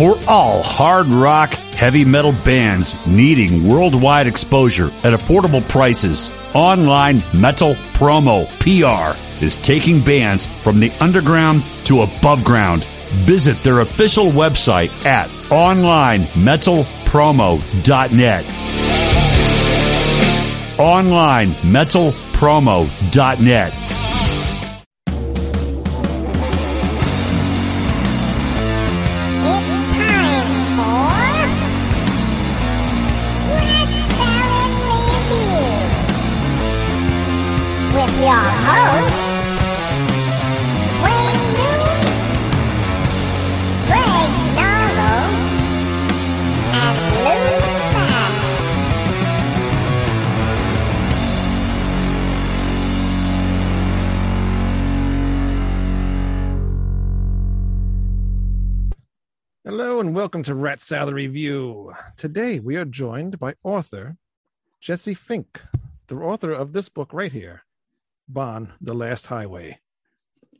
For all hard rock, heavy metal bands needing worldwide exposure at affordable prices, Online Metal Promo PR is taking bands from the underground to above ground. Visit their official website at onlinemetalpromo.net. Onlinemetalpromo.net. It's welcome to Rat Salad Review. Today we are joined by author Jesse Fink, the author of this book right here, Bon, The Last Highway.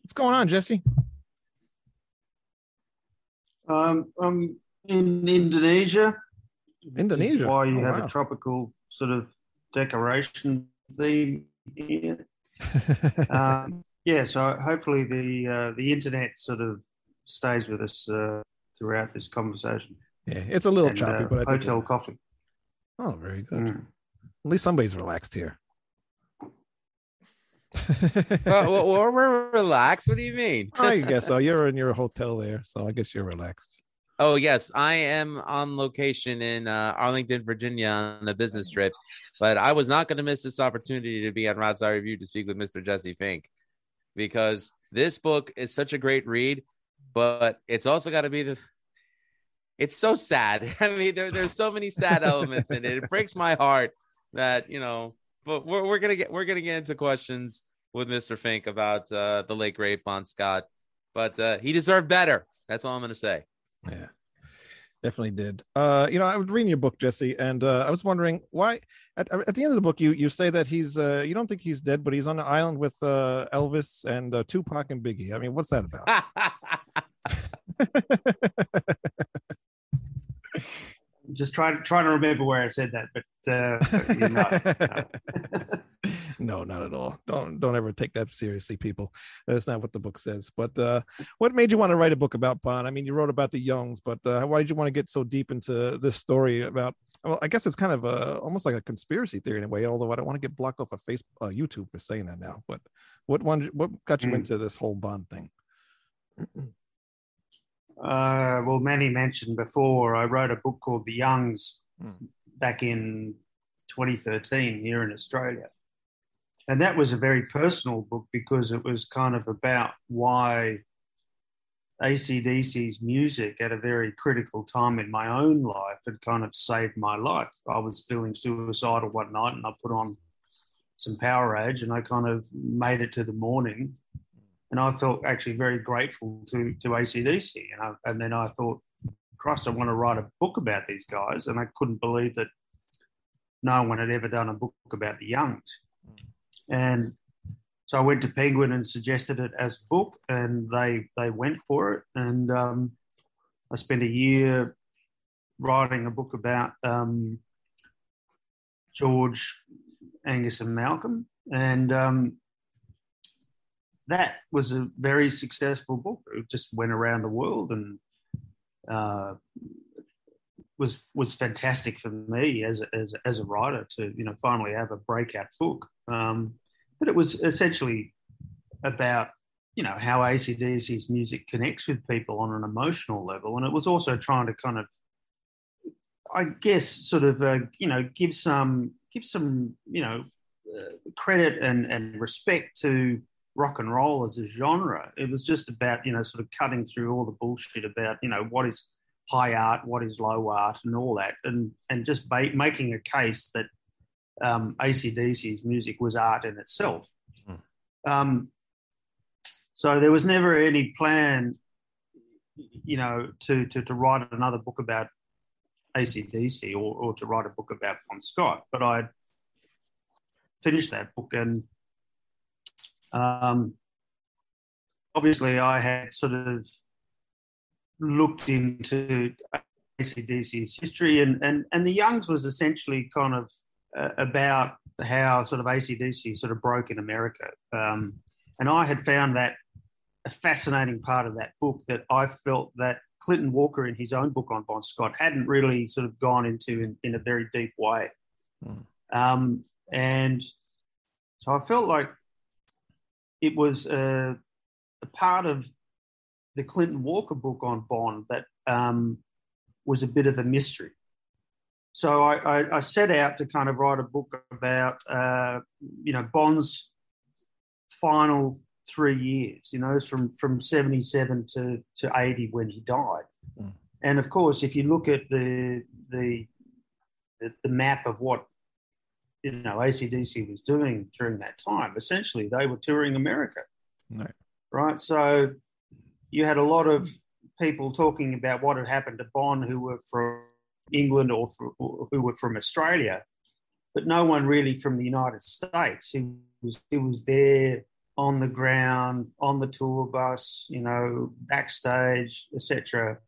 What's going on, Jesse? Um, I'm in Indonesia. Indonesia? Why you Oh, have wow. a tropical sort of decoration theme here. um, yeah, so hopefully the uh, the internet sort of stays with us uh, throughout this conversation. yeah, it's a little And, choppy, uh, but I think hotel coffee. Oh, very good. Mm. At least somebody's relaxed here. well, well, we're, we're relaxed. What do you mean? I guess so. You're in your hotel there, so I guess you're relaxed. Oh yes, I am on location in uh, Arlington, Virginia, on a business trip. But I was not going to miss this opportunity to be on Rat Salad Review to speak with Mr. Jesse Fink, because this book is such a great read, but it's also got to be the. It's so sad. I mean, there, there's so many sad elements in it. It breaks my heart that you know. But we're, we're gonna get we're gonna get into questions with Mr. Fink about uh, the late great Bon Scott, but uh, he deserved better. That's all I'm gonna say. Yeah, definitely did. Uh, you know, I was reading your book, Jesse, and uh, I was wondering why. At, at the end of the book, you you say that he's uh, you don't think he's dead, but he's on an island with uh, Elvis and uh, Tupac and Biggie. I mean, what's that about? Just trying trying to remember where I said that, but uh, you're not. no, not at all. Don't don't ever take that seriously, people. That's not what the book says. But uh, what made you want to write a book about Bon? I mean, you wrote about the Youngs, but uh, why did you want to get so deep into this story about? Well, I guess it's kind of a almost like a conspiracy theory in a way. Although I don't want to get blocked off of Facebook, uh, YouTube for saying that now. But what one? What got you Mm. into this whole Bon thing? Uh, well, Manny mentioned before, I wrote a book called The Youngs Hmm. back in 2013 here in Australia. And that was a very personal book because it was kind of about why ACDC's music at a very critical time in my own life had kind of saved my life. I was feeling suicidal one night and I put on some Powerage and I kind of made it to the morning and I felt actually very grateful to to ACDC. And I, and then I thought, Christ, I want to write a book about these guys, and I couldn't believe that no one had ever done a book about the Youngs. And so I went to Penguin and suggested it as book, and they they went for it. And um, I spent a year writing a book about um, George, Angus, and Malcolm, and um, that was a very successful book. It just went around the world and uh, was was fantastic for me as a, as, as a writer to you know finally have a breakout book. Um, but it was essentially about you know how ACDC's music connects with people on an emotional level, and it was also trying to kind of I guess sort of uh, you know give some give some you know uh, credit and, and respect to rock and roll as a genre. It was just about you know sort of cutting through all the bullshit about you know what is high art, what is low art, and all that, and and just ba- making a case that um, ACDC's music was art in itself. Um, so there was never any plan, you know, to to, to write another book about ACDC or, or to write a book about Bon Scott. But I finished that book and um, obviously I had sort of looked into ACDC's history and, and, and the Youngs was essentially kind of uh, about how sort of ACDC sort of broke in America. Um, and I had found that a fascinating part of that book that I felt that Clinton Walker in his own book on Bon Scott hadn't really sort of gone into in, in a very deep way. Um, and so I felt like it was a, a part of the Clinton Walker book on Bon that um, was a bit of a mystery. So I, I, I, set out to kind of write a book about, uh, you know, Bon's final three years, you know, from, from 77 to, to 80 when he died. Mm. And of course, if you look at the, the, the, map of what, you know, ACDC was doing during that time, essentially they were touring America. Right. Right. So you had a lot of people talking about what had happened to Bon who were from England or, or who were from Australia, but no one really from the United States who was, who was there on the ground, on the tour bus, you know, backstage, etc.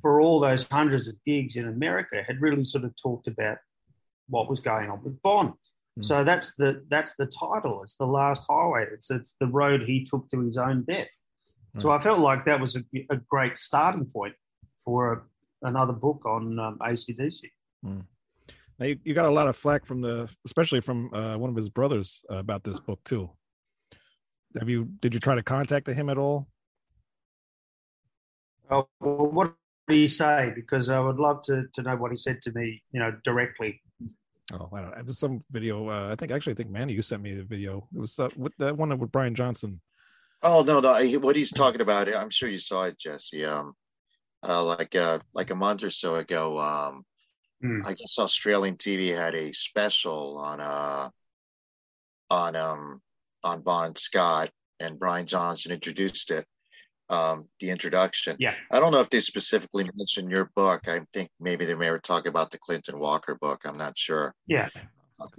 For all those hundreds of gigs in America, had really sort of talked about what was going on with Bon. Mm. So that's the that's the title. It's the last highway. It's it's the road he took to his own death. So I felt like that was a, a great starting point for a, another book on um, ACDC. Now you, you got a lot of flack from the, especially from uh, one of his brothers uh, about this book too. Have you? Did you try to contact him at all? Oh, well, what did he say? Because I would love to, to know what he said to me, you know, directly. Oh, I don't know. It was some video. Uh, I think actually, I think Manny, you sent me the video. It was uh, with that one with Brian Johnson. Oh no, no. I- What he's talking about, I'm sure you saw it, Jesse. Um, uh, like uh, like a month or so ago, um, Hmm. I guess Australian TV had a special on uh on um on Bon Scott, and Brian Johnson introduced it. Um, the introduction. Yeah. I don't know if they specifically mentioned your book. I think maybe they may have talked about the Clinton Walker book. I'm not sure. Yeah.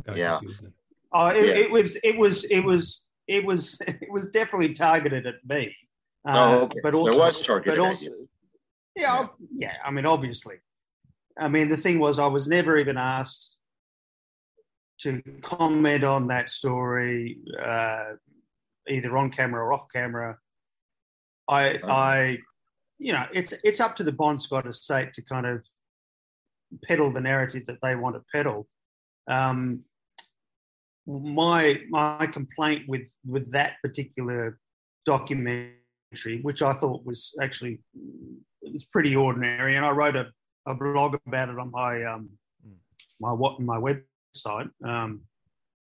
Got Yeah. confused. Oh, it, Yeah. it was, it was, it was, it was, it was definitely targeted at me. Uh, Oh, okay. But also, was targeted but at you. Yeah, Yeah. yeah. I mean, obviously. I mean, the thing was, I was never even asked to comment on that story, uh, either on camera or off camera. I. I, you know, it's it's up to the Bon Scott estate to kind of peddle the narrative that they want to peddle. Um, my my complaint with with that particular documentary, which I thought was actually it was pretty ordinary, and I wrote a, a blog about it on my um, my what my website, um,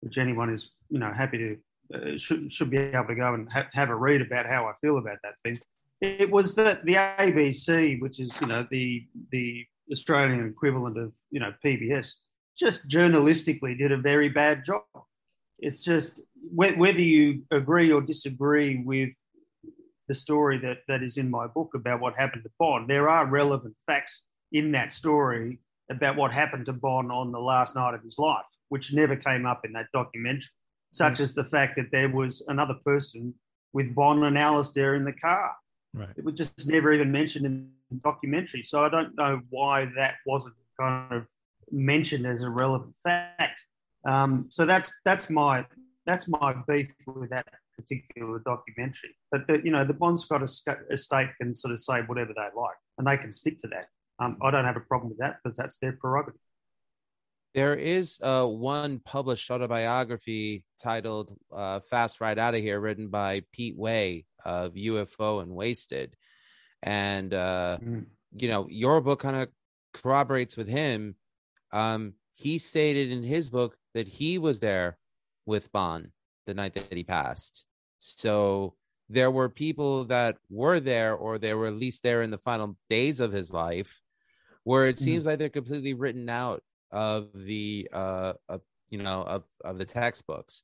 which anyone is you know happy to uh, should should be able to go and ha- have a read about how I feel about that thing. It was that the ABC, which is you know the the Australian equivalent of you know PBS, just journalistically did a very bad job. It's just whether you agree or disagree with the story that, that is in my book about what happened to Bon, there are relevant facts in that story about what happened to Bon on the last night of his life, which never came up in that documentary, such mm. as the fact that there was another person with Bon and Alistair in the car. Right. It was just never even mentioned in the documentary. So I don't know why that wasn't kind of mentioned as a relevant fact. Um, so that's that's my that's my beef with that particular documentary. But the, you know, the Bon Scott estate can sort of say whatever they like, and they can stick to that. Um, I don't have a problem with that because that's their prerogative. There is uh, one published autobiography titled uh, Fast Ride Out of Here, written by Pete Way of UFO and Waysted. And, uh, Mm. you know, your book kind of corroborates with him. Um, he stated in his book that he was there with Bon the night that he passed. So there were people that were there, or they were at least there in the final days of his life, where it Mhm. seems like they're completely written out of the uh of, you know of of the textbooks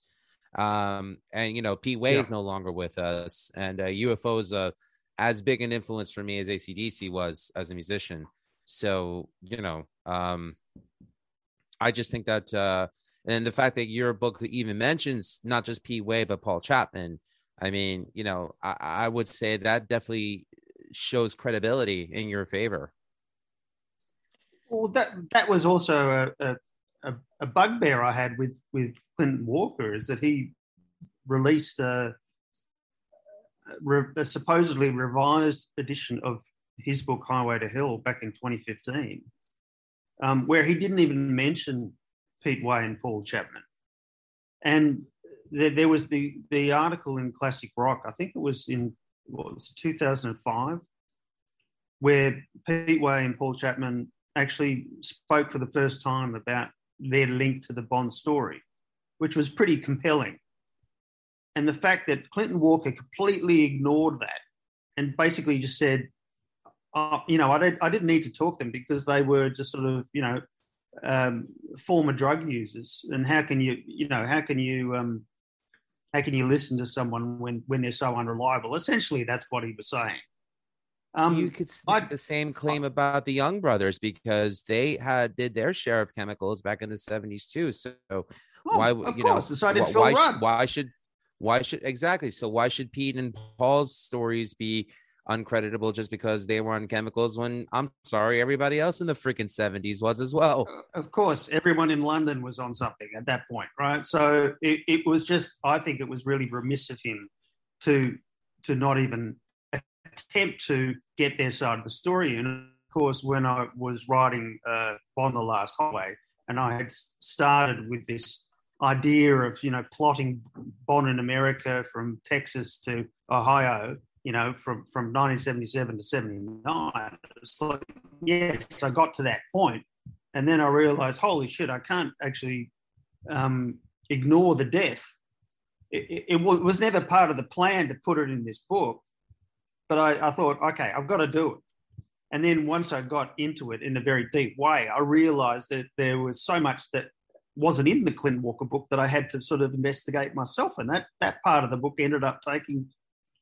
um and you know pete way is no longer with us and uh, ufo is uh, as big an influence for me as acdc was as a musician so you know um i just think that uh and the fact that your book even mentions not just pete way but paul chapman i mean you know i, I would say that definitely shows credibility in your favor. Well, that that was also a, a, a, a bugbear I had with with Clinton Walker is that he released a, a supposedly revised edition of his book Highway to Hell back in 2015, um, where he didn't even mention Pete Way and Paul Chapman, and there, there was the the article in Classic Rock. I think it was in what was 2005, where Pete Way and Paul Chapman actually spoke for the first time about their link to the Bon story, which was pretty compelling. And the fact that Clinton Walker completely ignored that and basically just said, oh, you know, I, didn't need to talk them because they were just sort of, you know, um, former drug users. And how can you, you know, how can you, um, how can you listen to someone when when they're so unreliable? Essentially, that's what he was saying. Um, you could make the same claim about the Young Brothers because they had did their share of chemicals back in the seventies too. So oh, why of would you course, know so did wh- Phil why, sh- why should why should exactly so why should Pete and Paul's stories be uncreditable just because they were on chemicals when I'm sorry everybody else in the freaking seventies was as well. of course, everyone in London was on something at that point, right? So it, it was just, I think it was really remiss of him to to not even attempt to get their side of the story. And of course, when I was writing uh, on the Last Highway, and I had started with this idea of you know plotting Bon in America from Texas to Ohio, you know, from from 1977 to 79. It's like, yes, I got to that point, and then I realized, holy shit, I can't actually um, ignore the death. It, it, it was, never part of the plan to put it in this book, but I, I thought, okay, I've got to do it. And then once I got into it in a very deep way, I realized that there was so much that wasn't in the Clinton Walker book that I had to sort of investigate myself. And that, that part of the book ended up taking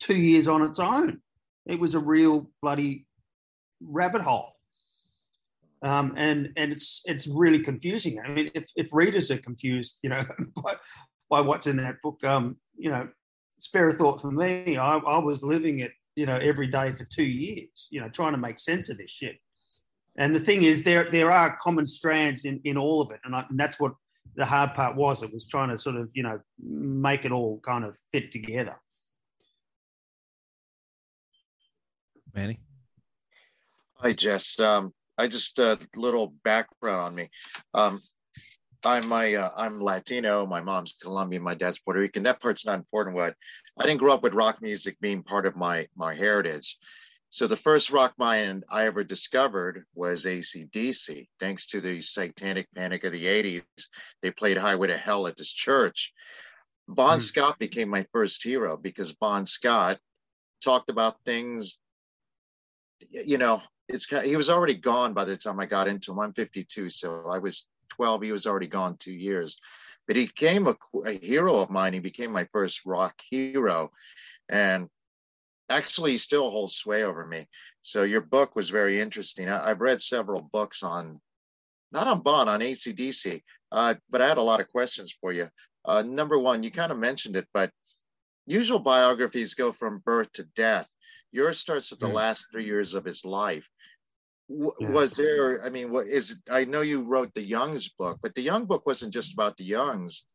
two years on its own. It was a real bloody rabbit hole. Um, and and it's it's really confusing. I mean, if, if readers are confused, you know, by, by what's in that book, um, you know, spare a thought for me. I, I was living it, you know, every day for two years, you know, trying to make sense of this shit. And the thing is, there there are common strands in, in all of it, and, I, and that's what the hard part was. It was trying to sort of, you know, make it all kind of fit together. Manny. Hi, Jess. Um, I just a little background on me. Um, I'm my uh, I'm Latino. My mom's Colombian. My dad's Puerto Rican. That part's not important. What I didn't grow up with rock music being part of my my heritage. So the first rock band I ever discovered was ACDC. Thanks to the Satanic Panic of the '80s, they played Highway to Hell at this church. Bon Hmm. Scott became my first hero because Bon Scott talked about things. You know, it's he was already gone by the time I got into him. I'm 52, so I was 12. He was already gone two years, but he became a, a hero of mine. He became my first rock hero, and actually he still holds sway over me. So your book was very interesting. I, I've read several books on, not on Bon, on ACDC, uh, but I had a lot of questions for you. Uh, number one, you kind of mentioned it, but usual biographies go from birth to death. Yours starts at the Mm. last three years of his life. W- Yeah. Was there? I mean, what is? I know you wrote the Youngs book, but the Young book wasn't just about the Youngs.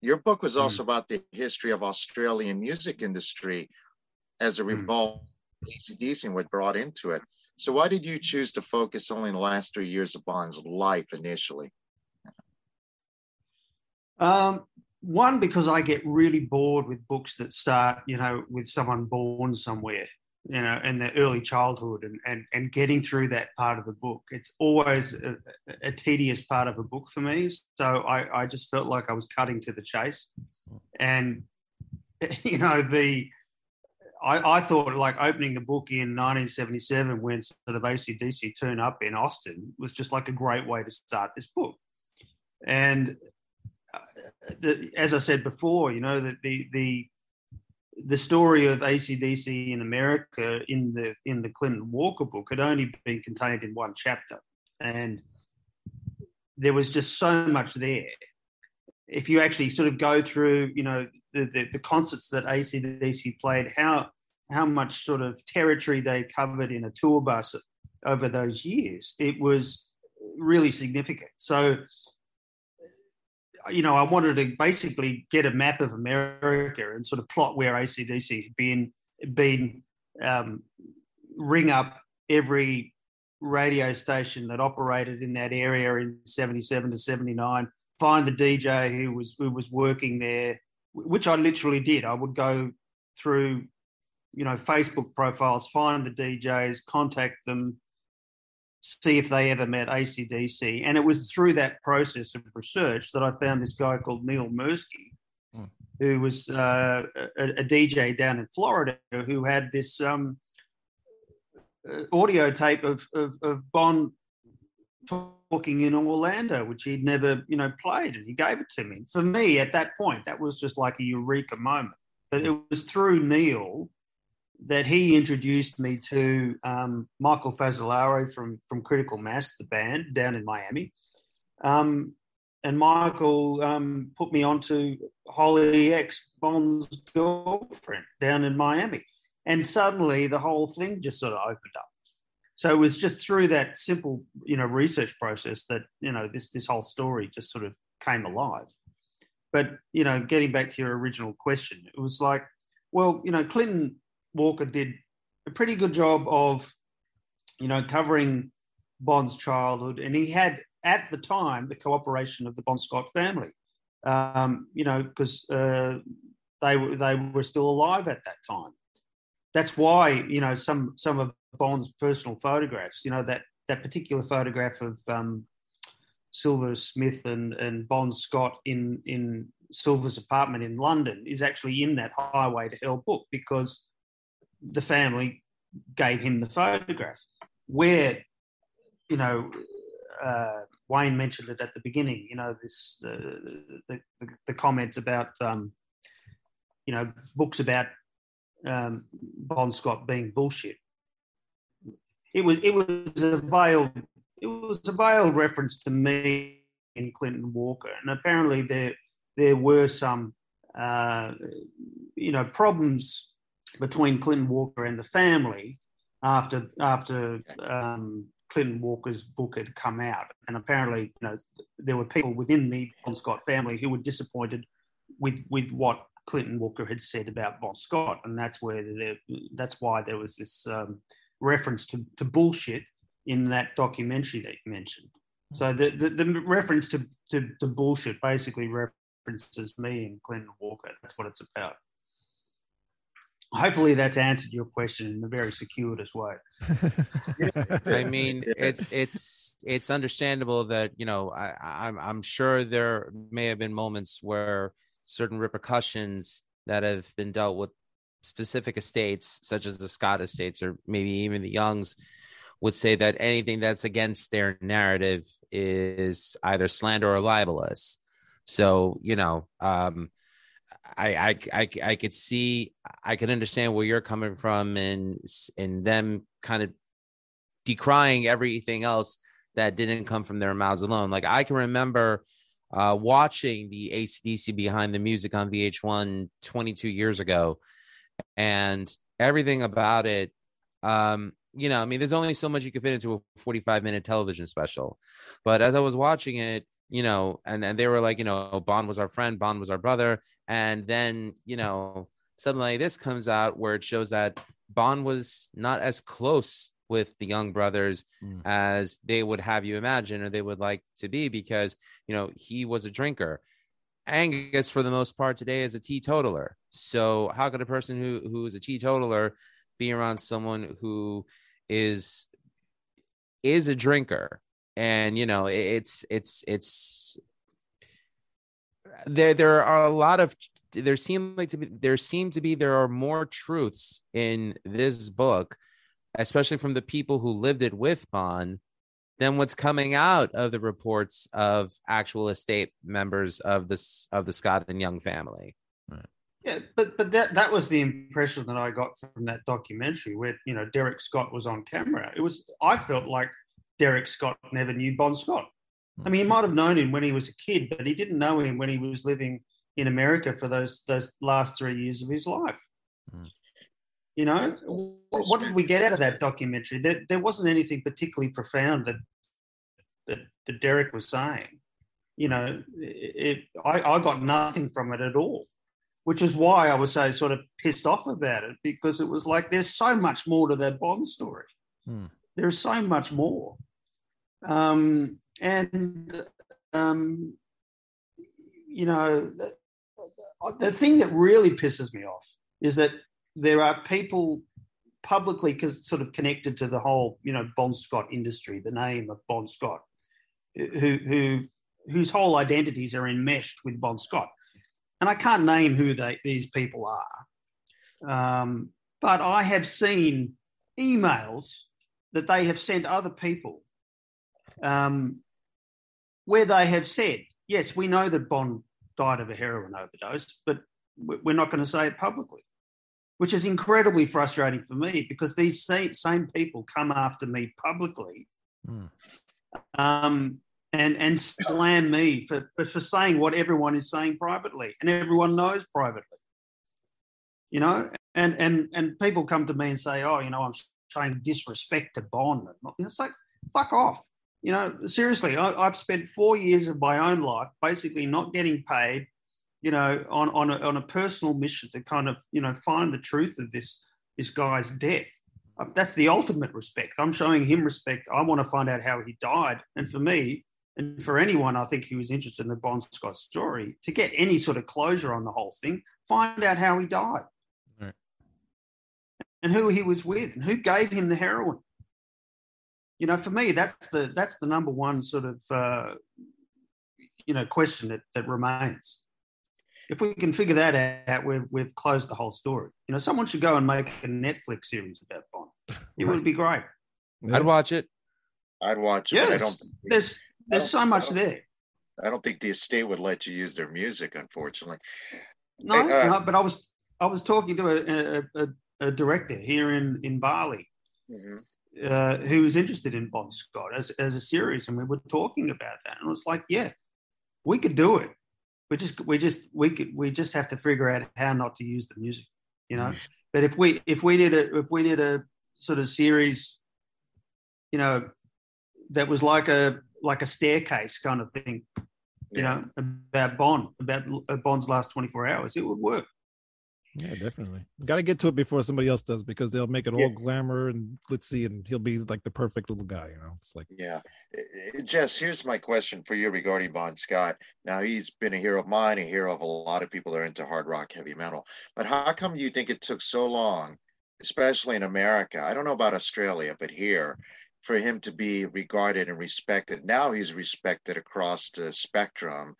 Your book was also about the history of Australian music industry as a Mm. revolt ACDC and what brought into it. So why did you choose to focus only on the last three years of Bon's life initially? Um, one, because I get really bored with books that start, you know, with someone born somewhere, you know, in their early childhood and, and, and getting through that part of the book. It's always a, a tedious part of a book for me. So I, I just felt like I was cutting to the chase. And you know, the I, I thought like opening the book in 1977 when sort of ACDC turn up in Austin was just like a great way to start this book. And the, as I said before, you know, that the, the, the story of ACDC in America in the in the Clinton Walker book had only been contained in one chapter, and there was just so much there. If you actually sort of go through, you know, the, the, the concerts that ACDC played, how how much sort of territory they covered in a tour bus over those years, it was really significant. So, you know, I wanted to basically get a map of America and sort of plot where ACDC had been, been um, ring up every radio station that operated in that area in 77 to 79 find the dj who was who was working there which i literally did. I would go through you know facebook profiles find the djs contact them see if they ever met acdc and it was through that process of research that i found this guy called neil Mursky, Hmm. who was uh, a, a dj down in florida who had this um, uh, audio tape of, of, of Bon talking in Orlando, which he'd never, you know, played, and he gave it to me. For me, at that point, that was just like a eureka moment. But it was through Neil that he introduced me to um, Michael Fazzolari from from Critical Mass, the band down in Miami. Um, and Michael um, put me onto Holly X Bon's girlfriend down in Miami. And suddenly the whole thing just sort of opened up. So it was just through that simple you know research process that you know this this whole story just sort of came alive. But you know getting back to your original question it was like well you know clinton walker did a pretty good job of you know covering bon's childhood and he had at the time the cooperation of the bon scott family um, you know because uh, they were they were still alive at that time that's why you know some some of Bon's personal photographs. You know that that particular photograph of um, Silver Smith and and Bon Scott in in Silver's apartment in London is actually in that Highway to Hell book because the family gave him the photograph. Where you know uh, Wayne mentioned it at the beginning. You know this uh, the, the the comments about um, you know books about um, Bon Scott being bullshit. It was it was a veiled it was a veiled reference to me in Clinton Walker, and apparently there there were some uh, you know problems between Clinton Walker and the family after after um, Clinton Walker's book had come out, and apparently you know there were people within the Bon Scott family who were disappointed with with what Clinton Walker had said about Bon Scott, and that's where there, that's why there was this um, reference to, to bullshit in that documentary that you mentioned. So the, the, the reference to, to, to bullshit basically references me and Clinton Walker. That's what it's about. Hopefully, that's answered your question in a very circuitous way. I mean, it's it's it's understandable that you know I, I'm I'm sure there may have been moments where certain repercussions that have been dealt with specific estates, such as the Scott estates or maybe even the Youngs, would say that anything that's against their narrative is either slander or libelous. So you know, um, I, I I I could see, I can understand where you're coming from, and and them kind of decrying everything else that didn't come from their mouths alone. Like I can remember uh, watching the ACDC behind the music on VH1 22 years ago, and everything about it. Um, you know, I mean, there's only so much you can fit into a 45 minute television special. But as I was watching it, you know, and, and they were like, you know, Bon was our friend, Bon was our brother. And then, you know, suddenly this comes out where it shows that Bon was not as close with the young brothers Mm. as they would have you imagine or they would like to be because you know he was a drinker angus for the most part today is a teetotaler so how could a person who who is a teetotaler be around someone who is is a drinker and you know it's it's it's there there are a lot of there seem like to be there seem to be there are more truths in this book, especially from the people who lived it with bon than what's coming out of the reports of actual estate members of this of the Scott and Young family. Yeah, but but that that was the impression that I got from that documentary where you know Derek Scott was on camera. It was I felt like Derek Scott never knew Bon Scott. I mean, he might have known him when he was a kid, but he didn't know him when he was living in America for those those last three years of his life. Mm. You know, what, what did we get out of that documentary? There, there wasn't anything particularly profound that that, that Derek was saying. You know, it, I, I got nothing from it at all, which is why I was so sort of pissed off about it because it was like there's so much more to that Bon story. Hmm. There's so much more. Um, and um, you know, the, the thing that really pisses me off is that there are people publicly sort of connected to the whole, you know, Bon Scott industry, the name of Bon Scott, who who whose whole identities are enmeshed with Bon Scott, and I can't name who they, these people are, um, but I have seen emails that they have sent other people um, where they have said, yes, we know that Bon died of a heroin overdose, but we- we're not going to say it publicly, which is incredibly frustrating for me because these same, people come after me publicly Hmm. um, and, and slam me for, for, for saying what everyone is saying privately and everyone knows privately. You know, and, and, and people come to me and say, oh, you know, I'm showing disrespect to Bon. It's like, fuck off. You know, seriously, I, I've spent four years of my own life basically not getting paid, you know, on, on, a, on a personal mission to kind of, you know, find the truth of this, this guy's death. Uh, That's the ultimate respect. I'm showing him respect. I want to find out how he died. And for me, and for anyone, I think who is interested in the Bon Scott story, to get any sort of closure on the whole thing, find out how he died. And who he was with and who gave him the heroin. You know, for me, that's the that's the number one sort of uh, you know question that that remains. If we can figure that out, we've we've closed the whole story. You know, someone should go and make a Netflix series about Bon. It would be great. Yeah. I'd watch it. I'd watch it. but I Yes, don't. there's there's so much there. I don't think the estate would let you use their music, unfortunately. No, Hey, uh, no, but I was I was talking to a, a, a, a director here in in Bali Mhm. uh, who was interested in Bon Scott as, as a series, and we were talking about that, and it was like, yeah, we could do it. We just we just we could we just have to figure out how not to use the music, you know. But if we if we did a if we did a sort of series, you know, that was like a like a staircase kind of thing, you Yeah. know, about Bon, about uh, Bon's last twenty four hours, it would work. Yeah, definitely. Got to get to it before somebody else does because they'll make it all Yeah. glamour and glitzy, and he'll be like the perfect little guy. You know, it's like Yeah. Jess, here's my question for you regarding Bon Scott. Now, he's been a hero of mine, a hero of a lot of people that are into hard rock, heavy metal. But how come you think it took so long, especially in America? I don't know about Australia, but here, for him to be regarded and respected. Now he's respected across the spectrum.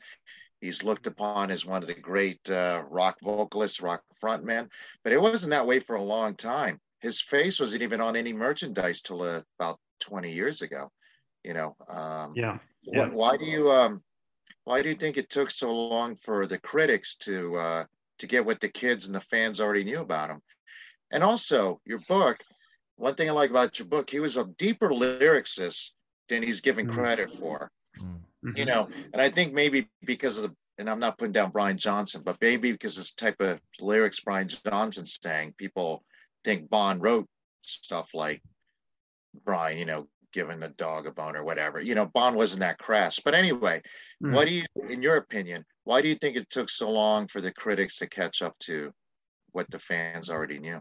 He's looked upon as one of the great uh, rock vocalists, rock frontmen, but it wasn't that way for a long time. His face wasn't even on any merchandise till uh, about 20 years ago. You know, um, Yeah. wh- Yeah. why do you um, why do you think it took so long for the critics to uh, to get what the kids and the fans already knew about him? And also, your book. One thing I like about your book, he was a deeper lyricist than he's given Mm. credit for mm, you know and i think maybe because of the and i'm not putting down brian johnson but maybe because this type of lyrics brian johnson sang people think bon wrote stuff like brian you know giving the dog a bone or whatever you know bon wasn't that crass but anyway Mm. what do you in your opinion why do you think it took so long for the critics to catch up to what the fans already knew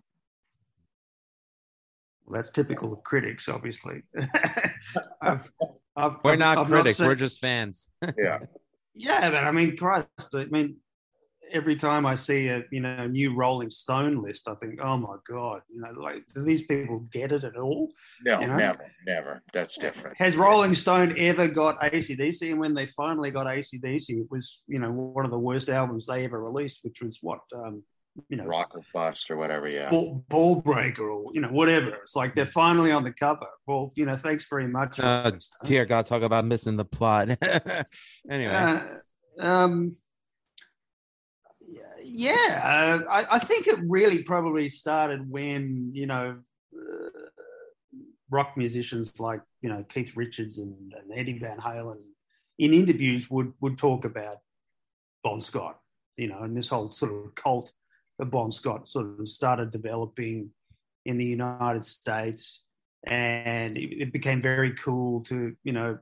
Well, that's typical of critics, obviously. I've, I've, We're I've- not I've critics. seen- We're just fans. yeah yeah, but I mean, Christ, I mean, every time I see a you know new Rolling Stone list, I think, oh my god, you know, like do these people get it at all? No, You know? never, never. That's different. Has Rolling Stone ever got ACDC? And when they finally got ACDC, it was you know one of the worst albums they ever released, which was what um, you know Rock or bust or whatever. Yeah. ball, ball breaker or you know whatever. It's like they're finally on the cover. Well, you know, thanks very much. Uh, dear God, talk about missing the plot. anyway, Uh, um, yeah, uh, I, I think it really probably started when you know uh, rock musicians like you know Keith Richards and, and Eddie Van Halen in interviews would would talk about Bon Scott, you know, and this whole sort of cult of Bon Scott sort of started developing in the United States, and it, it became very cool to you know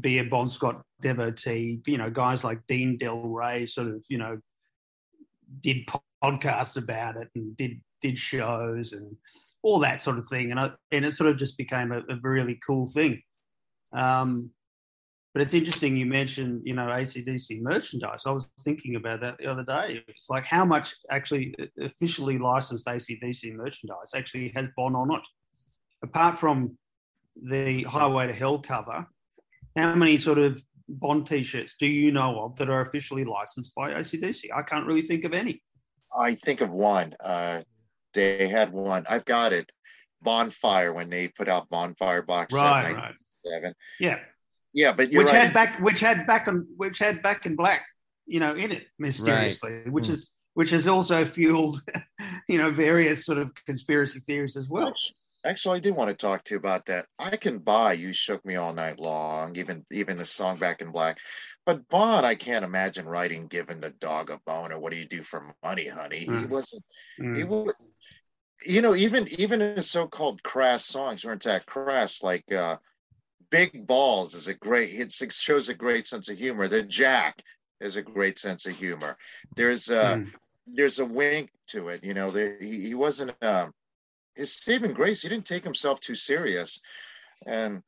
be a Bon Scott devotee. You know, guys like Dean Del Rey sort of, you know, did podcasts about it and did did shows and all that sort of thing. And I, and it sort of just became a, a really cool thing. Um, but it's interesting you mentioned, you know, ACDC merchandise. I was thinking about that the other day. It's like how much actually officially licensed ACDC merchandise actually has Bon on it. Apart from the Highway to Hell cover, how many sort of Bon t-shirts do you know of that are officially licensed by ACDC? I can't really think of any. I think of one. Uh, they had one. I've got it. Bonfire when they put out Bonfire box Right, in right. Yeah, Yeah, but you're which right. had back, which had back and which had back in black, you know, in it mysteriously, which Hmm. is which has also fueled, you know, various sort of conspiracy theories as well. Actually, actually, I do want to talk to you about that. I can buy "You Shook Me All Night Long," even even the song "Back in Black," but Bon, I can't imagine writing "Giving the Dog a Bone" or "What Do You Do for Money, Honey." He Mm. wasn't. He Mm. was. You know, even even his so-called crass songs weren't that crass. Like uh, "Big Balls" is a great. It shows a great sense of humor. The Jack is a great sense of humor. There's a Mm. there's a wink to it. You know, there, he, he wasn't um, his saving grace. He didn't take himself too serious, and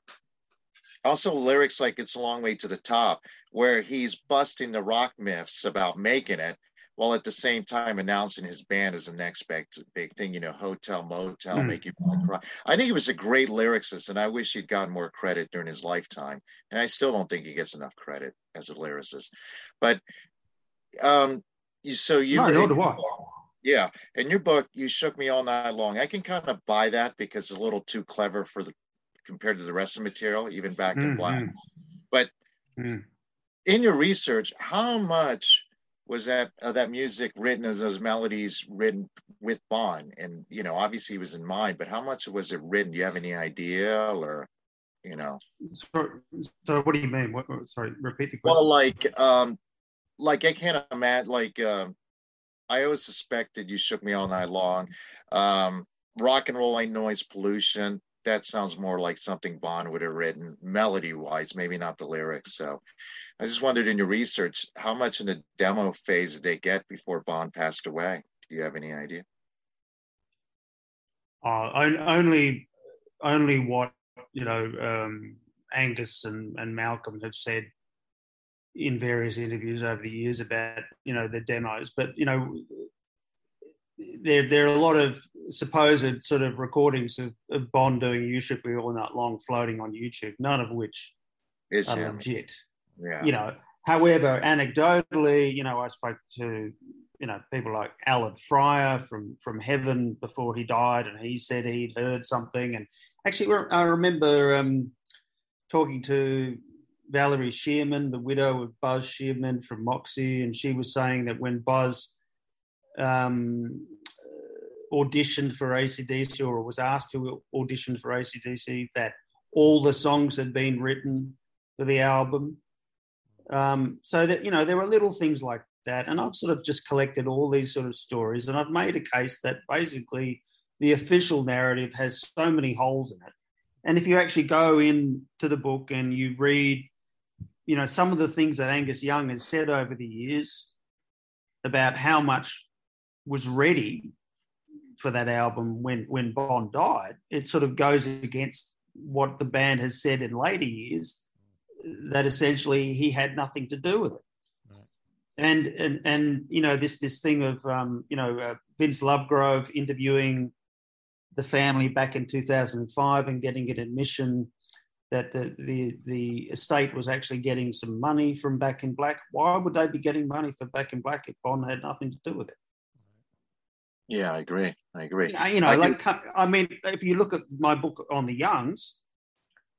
also lyrics like "It's a Long Way to the Top," where he's busting the rock myths about making it, while at the same time announcing his band as the next big, big thing. You know, Hotel Motel, Mm. make you want to cry. I think he was a great lyricist, and I wish he'd gotten more credit during his lifetime. And I still don't think he gets enough credit as a lyricist. But um, so you No, nor do I. yeah, in your book, you shook me all night long. I can kind of buy that because it's a little too clever for the compared to the rest of the material, even back in Mm, black. mm. But Mm. in your research, how much was that uh, that music written as those melodies written with Bon? And you know, obviously he was in mind, but how much was it written? Do you have any idea, or you know? So, so what do you mean? What, what- sorry, repeat the question. Well, like, um, like I can't imagine. Like, um, I always suspected you shook me all night long. Um, rock and roll ain't noise pollution. That sounds more like something Bon would have written, melody wise, maybe not the lyrics. So, I just wondered in your research, how much in the demo phase did they get before Bon passed away? Do you have any idea? Uh, only, only what you know, um, Angus and, and Malcolm have said in various interviews over the years about you know the demos. But you know, there there are a lot of supposed sort of recordings of, of Bon doing "You Shook Me All Night Long" floating on YouTube, none of which Is are him? legit. Yeah. you know however anecdotally you know i spoke to you know people like alan fryer from from heaven before he died and he said he'd heard something and actually i remember um talking to valerie shearman the widow of buzz shearman from moxy and she was saying that when buzz um auditioned for acdc or was asked to audition for acdc that all the songs had been written for the album um, so that you know there were little things like that, and I've sort of just collected all these sort of stories, and I've made a case that basically the official narrative has so many holes in it. And if you actually go into the book and you read, you know, some of the things that Angus Young has said over the years about how much was ready for that album when when Bon died, it sort of goes against what the band has said in later years that essentially he had nothing to do with it. and and and you know this this thing of um, you know uh, Vince Lovegrove interviewing the family back in 2005 and getting an admission that the, the the estate was actually getting some money from Back in Black. Why would they be getting money for Back in Black if Bon had nothing to do with it? Yeah, I agree. I agree. You know, you know I like I mean, if you look at my book on the Youngs,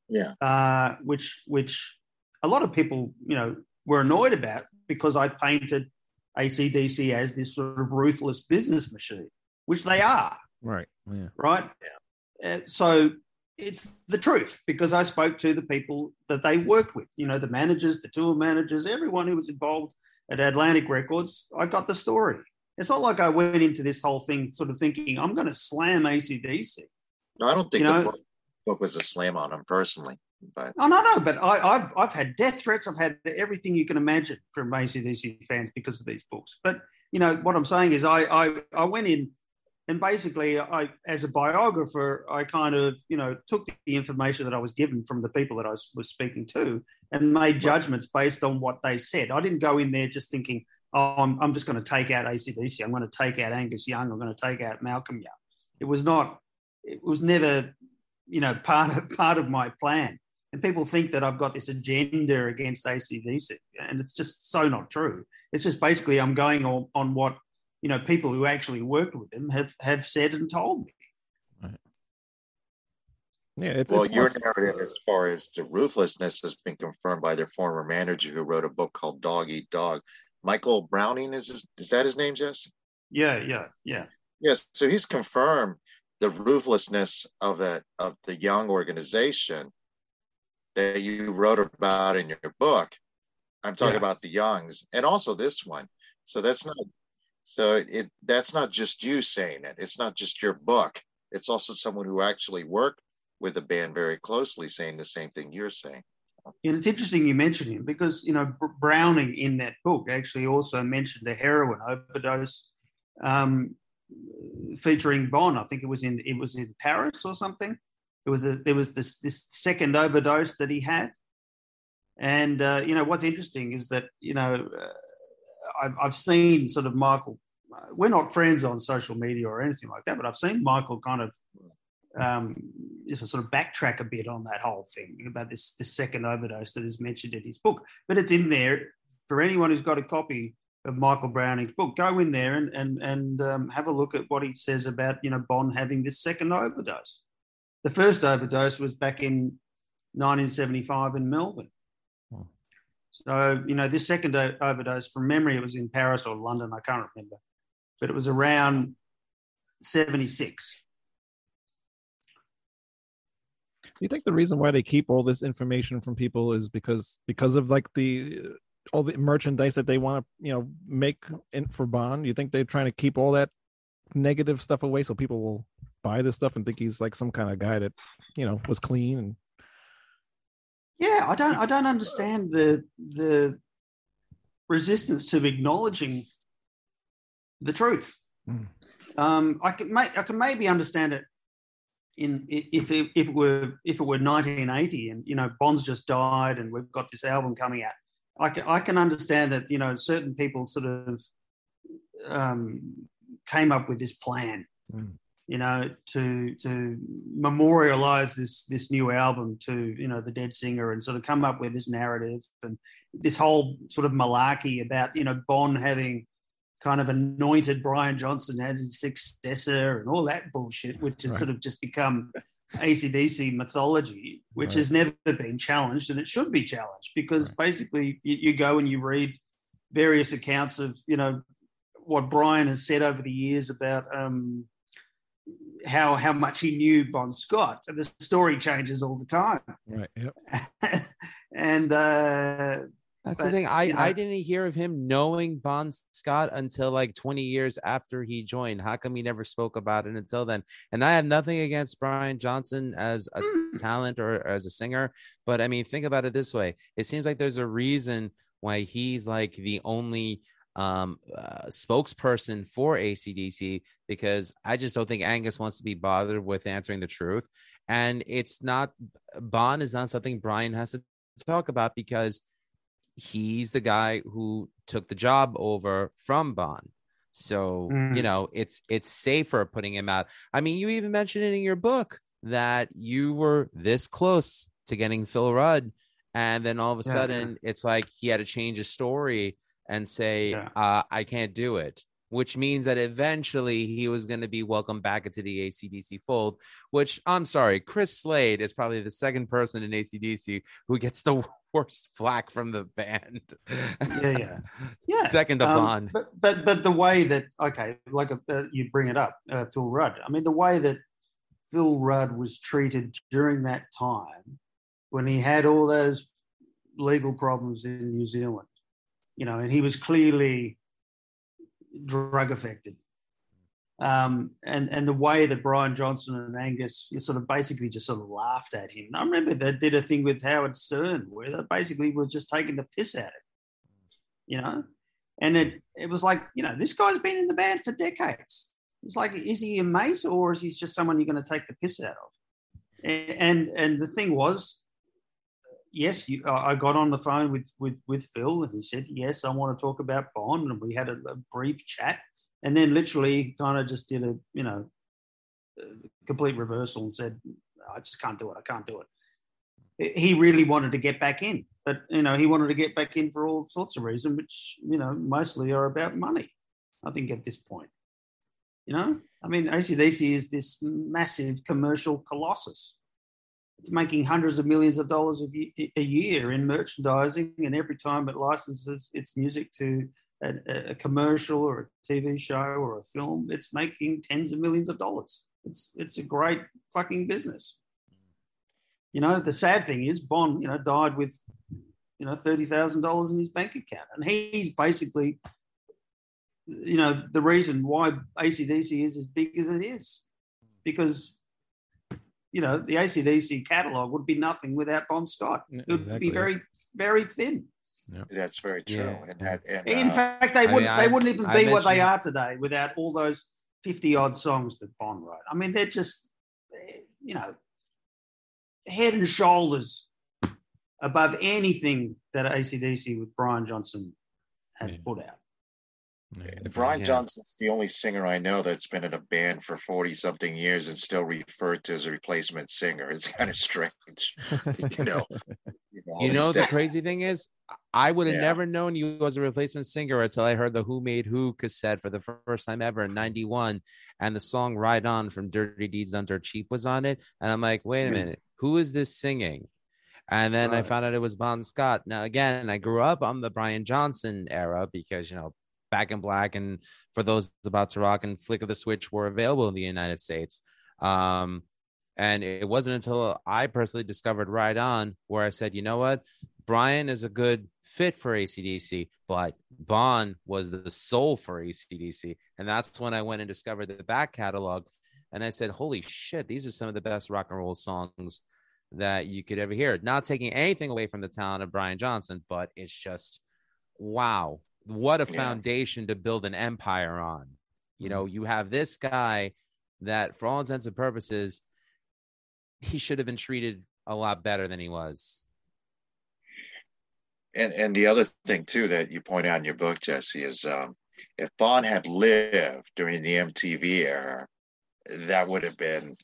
Yeah. uh, which which a lot of people you know were annoyed about because I painted ACDC as this sort of ruthless business machine, which they are. Right. Yeah. right? Uh, so it's the truth because I spoke to the people that they worked with, you know, the managers, the tour managers, everyone who was involved at Atlantic Records. I got the story. It's not like I went into this whole thing sort of thinking I'm going to slam ACDC. No, I don't think You the know- book, book was a slam on him personally, but Oh no, no, but I, I've I've had death threats. I've had everything you can imagine from ACDC fans because of these books. But you know what I'm saying is I I, I went in and basically I as a biographer I kind of you know took the information that I was given from the people that I was, was speaking to and made judgments based on what they said. I didn't go in there just thinking oh I'm, I'm just going to take out ACDC. I'm going to take out Angus Young. I'm going to take out Malcolm Young. It was not. It was never you know part of part of my plan and people think that I've got this agenda against ACDC, and it's just so not true. It's just basically I'm going on, on what you know people who actually worked with him have have said and told me. Yeah. It's, well, it's your more- narrative as far as the ruthlessness has been confirmed by their former manager who wrote a book called Dog Eat Dog. Michael Browning is his, is that his name, Jess? Yeah, yeah, yeah, Yes. So he's confirmed the ruthlessness of that of the young organization that you wrote about in your book. I'm talking Yeah. about the youngs and also this one. So that's not so it that's not just you saying it. It's not just your book. It's also someone who actually worked with the band very closely saying the same thing you're saying. And it's interesting you mention him because you know Browning in that book actually also mentioned a heroin overdose um, featuring Bon. I think it was in it was in Paris or something. It was a, there was this this second overdose that he had, and uh, you know what's interesting is that you know uh, I've I've seen sort of Michael. uh, We're not friends on social media or anything like that, but I've seen Michael kind of um, if I sort of backtrack a bit on that whole thing about this this second overdose that is mentioned in his book, but it's in there for anyone who's got a copy of Michael Browning's book. Go in there and and and um, have a look at what he says about you know Bon having this second overdose. The first overdose was back in 1975 in Melbourne. Hmm. So you know this second overdose, from memory, it was in Paris or London. I can't remember, but it was around 76. You think the reason why they keep all this information from people is because because of like the all the merchandise that they want to you know make in for Bon? You think they're trying to keep all that negative stuff away so people will buy this stuff and think he's like some kind of guy that you know was clean and Yeah, I don't I don't understand the the resistance to acknowledging the truth. Mm. Um, I can make I can maybe understand it in if it, if it were if it were 1980 and you know Bon's just died and we've got this album coming out. I can I can understand that you know certain people sort of um, came up with this plan Mm. you know, to to memorialize this this new album to you know the dead singer and sort of come up with this narrative and this whole sort of malarkey about you know Bon having kind of anointed Brian Johnson as his successor and all that bullshit, which has Right. sort of just become ACDC mythology, which Right. has never been challenged and it should be challenged because basically you, you go and you read various accounts of you know what Brian has said over the years about um, how how much he knew Bon Scott. The story changes all the time, right yep and uh, That's But, the thing. I, you know- I didn't hear of him knowing Bon Scott until like 20 years after he joined. How come he never spoke about it until then? And I have nothing against Brian Johnson as a Mm. talent or, or as a singer, but I mean, think about it this way. It seems like there's a reason why he's like the only um uh, spokesperson for ACDC because I just don't think Angus wants to be bothered with answering the truth and it's not Bon is not something Brian has to talk about because he's the guy who took the job over from Bon. So, Mm. you know, it's it's safer putting him out. I mean, you even mentioned it in your book that you were this close to getting Phil Rudd and then all of a Yeah, sudden it's like he had to change his story and say Yeah. uh, I can't do it, which means that eventually he was going to be welcomed back into the ACDC fold. Which I'm sorry, Chris Slade is probably the second person in ACDC who gets the worst flack from the band. Yeah, yeah. Yeah. Second to Um. But but but the way that okay, like uh, you bring it up, uh, Phil Rudd. I mean, the way that Phil Rudd was treated during that time when he had all those legal problems in New Zealand, you know, and he was clearly drug affected. Um, and and the way that Brian Johnson and Angus sort of basically just sort of laughed at him. I remember they did a thing with Howard Stern where they basically was just taking the piss out of him, you know. And it it was like you know this guy's been in the band for decades. It's like is he a mate or is he just someone you're going to take the piss out of? And and, the thing was, yes, you, I I got on the phone with with with Phil and he said yes, I want to talk about Bon, and we had a, a brief chat and then literally kind of just did a you know a complete reversal and said i just can't do it. I can't do it. He really wanted to get back in but you know he wanted to get back in for all sorts of reasons which you know mostly are about money i think at this point. You know? I mean acdc is this massive commercial colossus. It's making hundreds of millions of dollars a year in merchandising and every time it licenses its music to a, a commercial or a TV show or a film, it's making tens of millions of dollars. It's it's a great fucking business. You know, the sad thing is Bon, you know, died with, you know, thirty thousand dollars in his bank account, and he's basically, you know, the reason why ACDC is as big as it is, because. You know, the ACDC catalog would be nothing without Bon Scott. It would exactly. be very, very thin. That's very true. Yeah. And that, and In uh, fact, they I wouldn't. mean, they I- wouldn't even I be what they are today without all those fifty odd songs that Bon wrote. I mean, they're just, eh, you know, head and shoulders above anything that ACDC with Brian Johnson had Yeah. put out. Brian Yeah. Johnson's the only singer I know that's been in a band for 40 something years and still referred to as a replacement singer. It's kind of strange. you know, you know, You know the crazy thing is, I would have Yeah. never known you was a replacement singer until I heard the Who Made Who cassette for the first time ever in '91, and the song "Ride On" from Dirty Deeds Done Dirt Cheap was on it, and I'm like, wait a minute, who is this singing? And then I found out it was Bon Scott. Now again, I grew up on the Brian Johnson era because you know Back in Black and for those about to rock and Flick of the Switch were available in the United States. Um, and it wasn't until I personally discovered Ride On where I said, you know what? Brian is a good fit for ACDC, but Bon was the soul for ACDC. And that's when I went and discovered the back catalog. And I said, holy shit, these are some of the best rock and roll songs that you could ever hear. Not taking anything away from the talent of Brian Johnson, but it's just, wow, what a Yeah. foundation to build an empire on. You know, mm-hmm. you have this guy that, for all intents and purposes, he should have been treated a lot better than he was. and and the other thing too that you point out in your book, Jesse, is um, if Bon had lived during the MTV era, that would have been.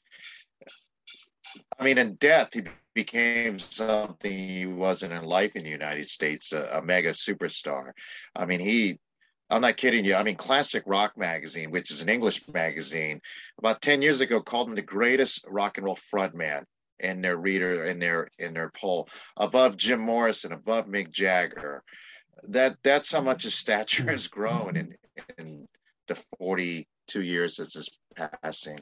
I mean, in death, he became something he wasn't in life in the United States, a, a mega superstar. I mean, he. I'm not kidding you. I mean, Classic Rock Magazine, which is an English magazine, about 10 years ago called him the greatest rock and roll frontman in their reader in their in their poll above Jim Morrison, above Mick Jagger. That that's how much his stature has grown in in the 42 years since his passing.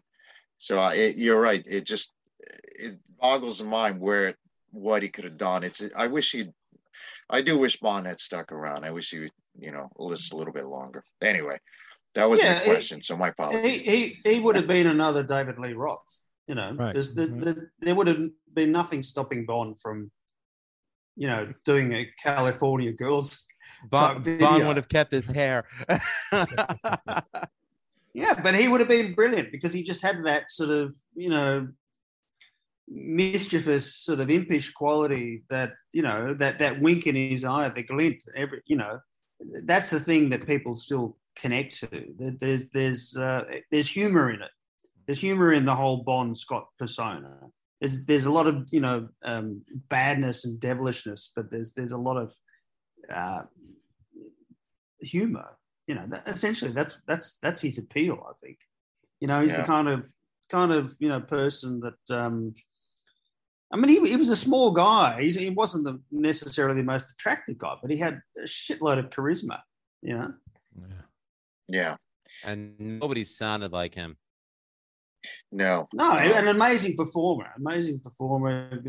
So uh, it, you're right. It just it boggles the mind where what he could have done. It's I wish he, I do wish Bon had stuck around. I wish he would you know list a little bit longer. Anyway, that was Yeah, your he- question. so my He, apologies. he, he would have been another David Lee Roth. You know, Right. there's, there's, Mhm. there, there would have been nothing stopping Bon from, you know, doing a California Girls. Bon, Type video. Bon would have kept his hair. Yeah, but he would have been brilliant because he just had that sort of, you know, mischievous sort of impish quality that you know that that wink in his eye, the glint, every you know, that's the thing that people still connect to. There's there's uh, there's humor in it. There's humor in the whole Bon Scott persona. There's there's a lot of you know um, badness and devilishness, but there's there's a lot of uh, humor. You know, that, essentially that's that's that's his appeal. I think. You know, he's Yeah. the kind of kind of you know person that. Um, I mean, he, he was a small guy. He's, he wasn't the, necessarily the most attractive guy, but he had a shitload of charisma. You know, Yeah. Yeah. and nobody sounded like him. No. no, an amazing performer, amazing performer.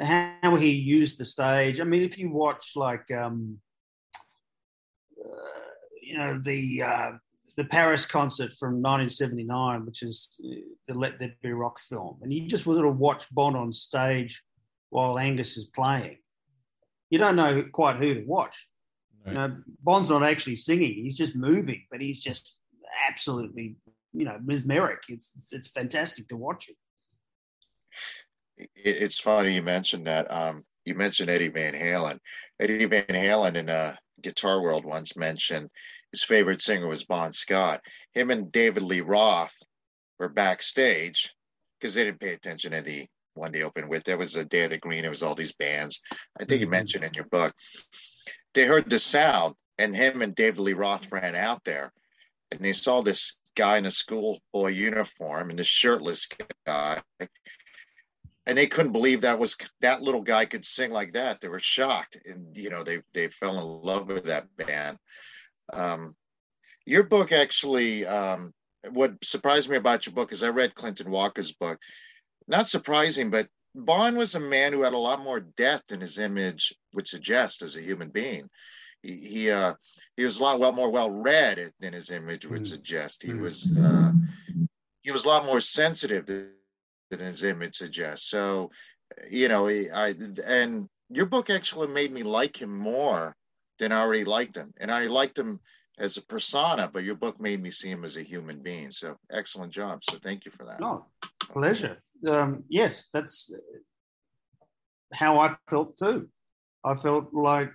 How he used the stage. I mean, if you watch like, um, uh, you know, the uh, the Paris concert from 1979, which is uh, the Let There Be Rock film, and you just sort of watch Bon on stage while Angus is playing. You don't know quite who to watch. You know, Bon's not actually singing; he's just moving, but he's just absolutely, you know, mesmeric. It's it's, it's fantastic to watch it. it, it's funny you mentioned that. Um, you mentioned Eddie Van Halen. Eddie Van Halen in uh, Guitar World once mentioned his favorite singer was Bon Scott. Him and David Lee Roth were backstage because they didn't pay attention to the one they opened with. There was a Day of the Green. It was all these bands. I think you Mhm. mentioned in your book. They heard the sound, and him and David Lee Roth ran out there, and they saw this guy in a schoolboy uniform and this shirtless guy and they couldn't believe that was that little guy could sing like that. They were shocked, and you know they they fell in love with that band. Um, your book actually, um, what surprised me about your book is I read Clinton Walker's book. Not surprising, but Bon was a man who had a lot more depth in his image would suggest as a human being. He he, uh, he was a lot well more well read than his image would Mm. suggest. He Mm. was uh, he was a lot more sensitive than than his image suggests. So, you know, he- I and your book actually made me like him more than I already liked him, and I liked him as a persona, but your book made me see him as a human being. So, excellent job. So, thank you for that. No, pleasure. Um, yes, that's how I felt too. I felt like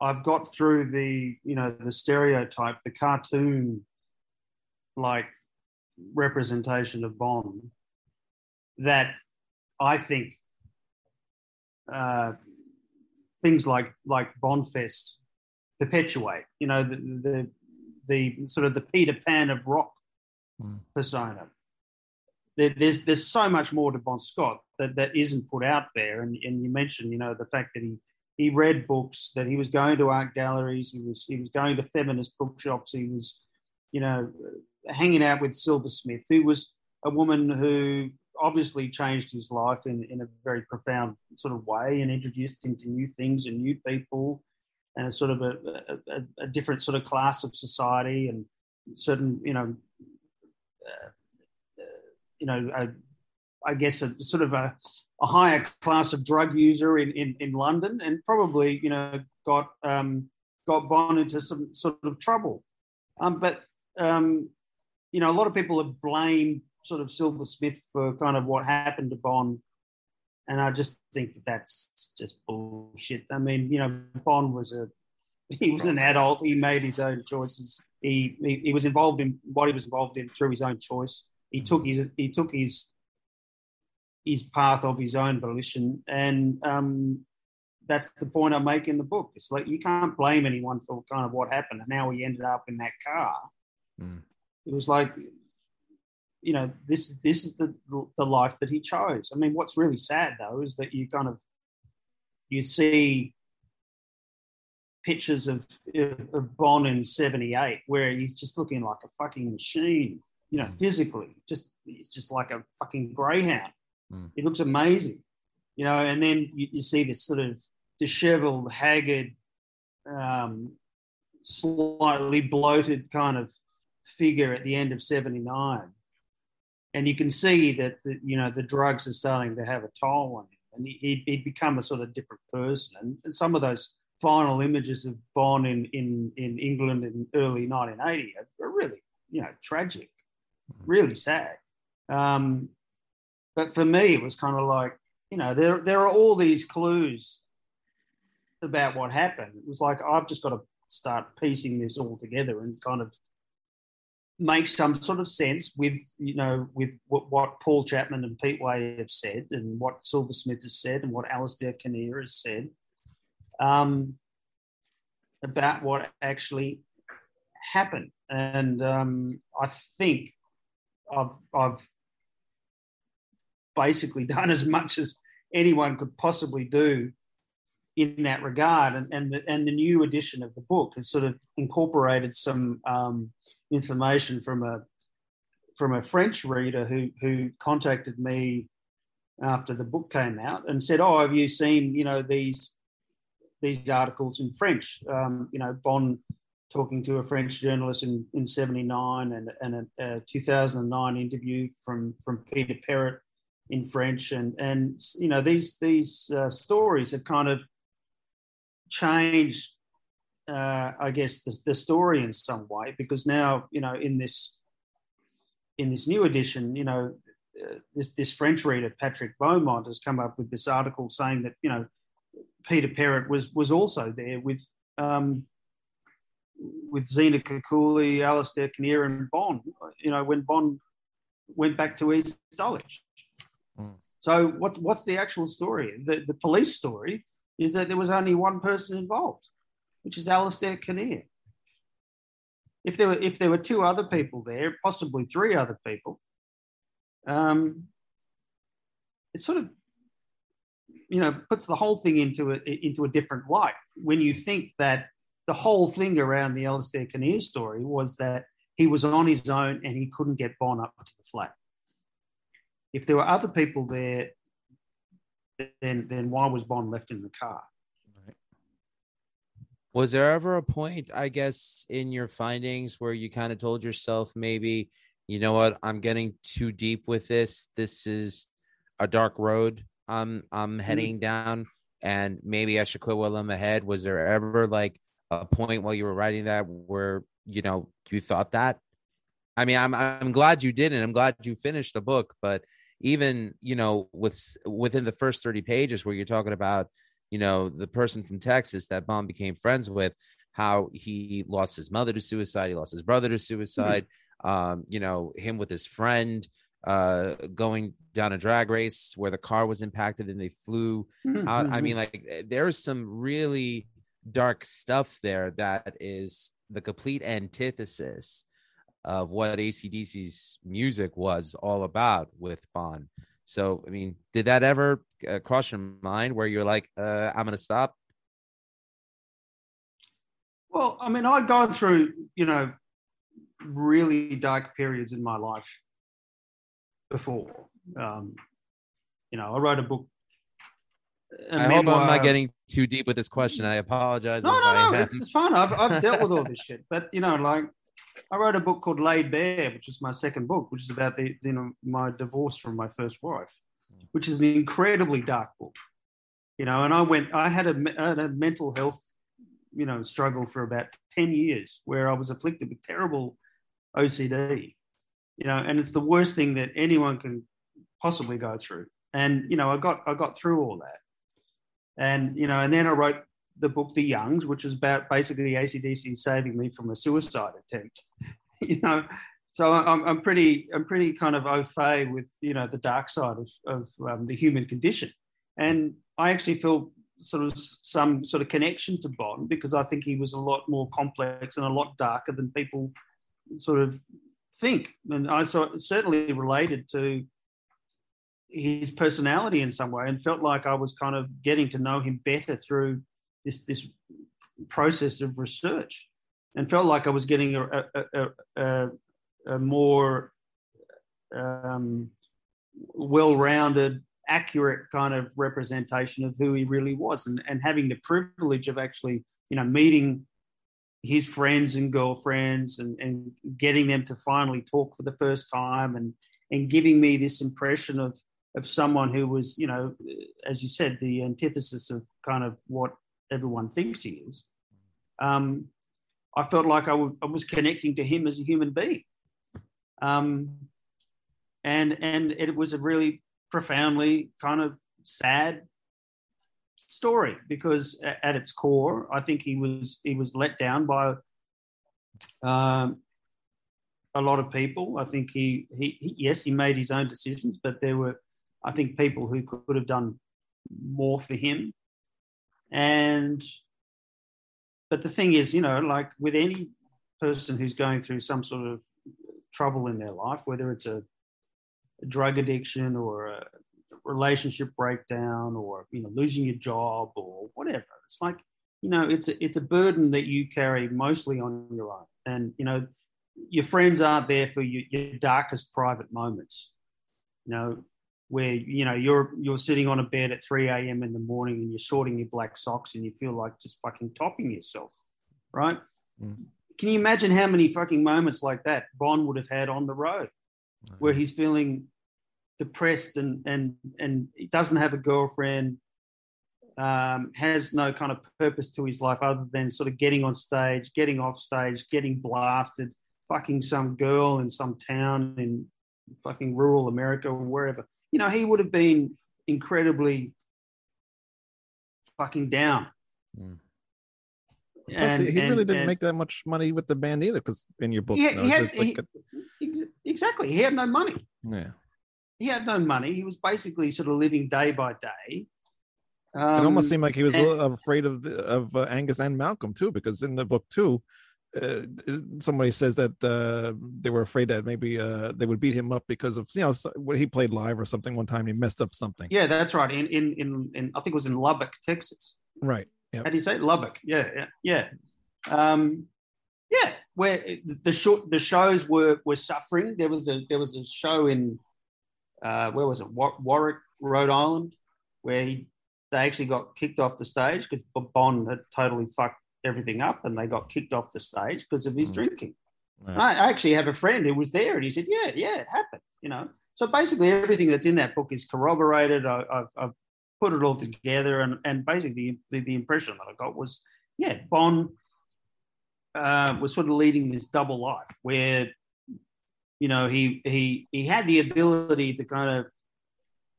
I've got through the, you know, the stereotype, the cartoon like representation of Bon that I think uh, things like like Bonfest perpetuate. You know, the, the the sort of the Peter Pan of rock Hmm. persona. There, there's there's so much more to Bon Scott that, that isn't put out there. And, and you mentioned, you know, the fact that he he read books, that he was going to art galleries, he was he was going to feminist bookshops, he was, you know, hanging out with Silver Smith, who was a woman who obviously changed his life in, in a very profound sort of way and introduced him to new things and new people and a sort of a, a, a- different sort of class of society and certain, you know, uh, uh, you know, I guess a sort of a, a higher class of drug user in, in, in London and probably, you know, got um, got Bon into some sort of trouble. Um, but, um, you know, a lot of people have blamed sort of Silver Smith for kind of what happened to Bon. And I just think that that's just bullshit. I mean, you know, Bon was a, he was an adult. He made his own choices. He, he, he was involved in what he was involved in through his own choice. He took his, he took his, his path of his own volition. And um, that's the point I make in the book. It's like you can't blame anyone for kind of what happened and how he ended up in that car. Mm. It was like, you know, this this is the the life that he chose. I mean, what's really sad though is that you kind of you see pictures of of Bon in '78 where he's just looking like a fucking machine, you know, physically. Just he's just like a fucking greyhound. Mm. He looks amazing, you know. And then you, you see this sort of disheveled, haggard, um, slightly bloated kind of figure at the end of 79 and you can see that the, you know the drugs are starting to have a toll on him. And he, he'd, he'd become a sort of different person. And, and some of those final images of Bon in, in, in England in early 1980 are, are really you know tragic really sad. Um, but for me, it was kind of like you know there there are all these clues about what happened. It was like I've just got to start piecing this all together and kind of make some sort of sense with you know with what, what Paul Chapman and Pete Way have said and what Silver Smith has said and what Alistair Kinnear has said um, about what actually happened. And um, I think I've I've basically done as much as anyone could possibly do in that regard. And and the, and the new edition of the book has sort of incorporated some um, information from a from a French reader who who contacted me after the book came out and said, "Oh, have you seen you know these these articles in French? Um, you know, Bon talking to a French journalist in in '79 and and a, a 2009 interview from from Peter Perrett in French, and and you know these these uh, stories have kind of changed, uh, I guess, the, the story in some way because now you know in this in this new edition, you know, uh, this this French reader Patrick Beaumont has come up with this article saying that you know Peter Perrett was was also there with um, with Zena Kakoulli, Alistair Kinnear, and Bon. You know when Bon went back to East Dulwich. Mm. So what, what's the actual story? The, the police story is that there was only one person involved, which is Alistair Kinnear. If there were if there were two other people there, possibly three other people, um, it sort of you know puts the whole thing into a into a different light when you think that the whole thing around the Alistair Kinnear story was that he was on his own and he couldn't get Bon up to the flat. If there were other people there, then then why was Bon left in the car? Was there ever a point, I guess, in your findings where you kind of told yourself maybe, you know what, I'm getting too deep with this. This is a dark road I'm I'm mm-hmm. heading down, and maybe I should quit while I'm ahead. Was there ever like a point while you were writing that where you know you thought that? I mean, I'm I'm glad you did, and I'm glad you finished the book. But even you know, with within the first thirty pages, where you're talking about you know the person from Texas that Bon became friends with, how he lost his mother to suicide, he lost his brother to suicide. Mm-hmm. Um, you know, him with his friend uh going down a drag race where the car was impacted and they flew Mm-hmm. out. I mean, like there's some really dark stuff there that is the complete antithesis of what ACDC's music was all about with Bon. So, I mean, did that ever uh, cross your mind where you're like, uh, I'm going to stop? Well, I mean, I'd gone through, you know, really dark periods in my life before. Um, you know, I wrote a book. a I hope I'm not getting too deep with this question. I apologize. No, no, no. It's, it's fine. I've, I've dealt with all this shit. But, you know, like, I wrote a book called Laid Bare, which is my second book, which is about the, you know, my divorce from my first wife, mm. which is an incredibly dark book. You know, and I went, I had a, I had a mental health, you know, struggle for about 10 years where I was afflicted with terrible OCD, you know, and it's the worst thing that anyone can possibly go through. And, you know, I got, I got through all that. And, you know, and then I wrote the book The Youngs, which is about basically ACDC saving me from a suicide attempt. you know, so I'm, I'm pretty I'm pretty kind of au fait with you know the dark side of, of um, the human condition, and I actually feel sort of some sort of connection to Bon because I think he was a lot more complex and a lot darker than people sort of think, and I saw, certainly related to his personality in some way, and felt like I was kind of getting to know him better through this this process of research, and felt like I was getting a, a, a, a, more um, well-rounded, accurate kind of representation of who he really was, and, and having the privilege of actually, you know, meeting his friends and girlfriends and, and getting them to finally talk for the first time and and giving me this impression of of someone who was, you know, as you said, the antithesis of kind of what everyone thinks he is. Um, I felt like I, w- I was connecting to him as a human being, um, and and it was a really profoundly kind of sad story because at its core, I think he was he was let down by um, a lot of people. I think he, he he yes he made his own decisions, but there were I think people who could have done more for him. And but the thing is, you know, like with any person who's going through some sort of trouble in their life, whether it's a, a drug addiction or a relationship breakdown or you know losing your job or whatever, it's like you know it's a, it's a burden that you carry mostly on your own, and you know your friends aren't there for your, your darkest private moments. You know, where you know you're you're sitting on a bed at 3 a.m. in the morning and you're sorting your black socks and you feel like just fucking topping yourself, right? Mm. Can you imagine how many fucking moments like that Bon would have had on the road, where he's feeling depressed and and and he doesn't have a girlfriend, um, has no kind of purpose to his life other than sort of getting on stage, getting off stage, getting blasted, fucking some girl in some town in fucking rural America or wherever. You know, he would have been incredibly fucking down. Mm. Plus, And- he he and- really didn't and- make that much money with the band either, because in your book, He- you he had- like he- Ex- exactly. He had no money. yeah. He had no money. He was basically sort of living day by day. Um, it almost seemed like he was and- afraid of the, of uh, Angus and Malcolm too, because in the book too, uh, somebody says that uh, they were afraid that maybe uh, they would beat him up because of you know when he played live or something one time he messed up something. Yeah, that's right. In, in in in I think it was in Lubbock, Texas. Right. Yeah. How do you say it? Lubbock? Yeah, yeah, yeah. Um, yeah, where the short the shows were were suffering. There was a there was a show in uh, where was it? War- Warwick, Rhode Island, where he, they actually got kicked off the stage because Bon had totally fucked everything up, and they got kicked off the stage because of his Mm. drinking. I actually have a friend who was there, and he said, "Yeah, yeah, it happened." You know, so basically everything that's in that book is corroborated. I, I've, I've put it all together, and and basically the, the impression that I got was, yeah, Bon uh, was sort of leading this double life where, you know, he he he had the ability to kind of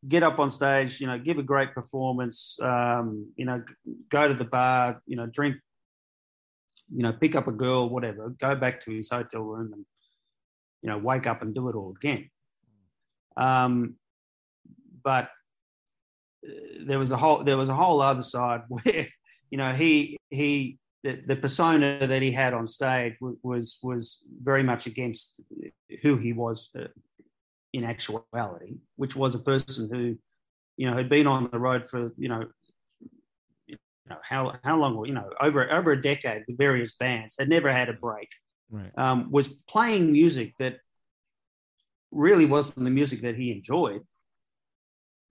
get up on stage, you know, give a great performance, um, you know, go to the bar, you know, drink, you know, pick up a girl, whatever, go back to his hotel room and, you know, wake up and do it all again. Um, but uh, there was a whole there was a whole other side where, you know, he he the, the persona that he had on stage wa- was was very much against who he was uh, in actuality, which was a person who, you know, had been on the road for you know, know how how long, you know, over over a decade with various bands, had never had a break, Right. um, was playing music that really wasn't the music that he enjoyed.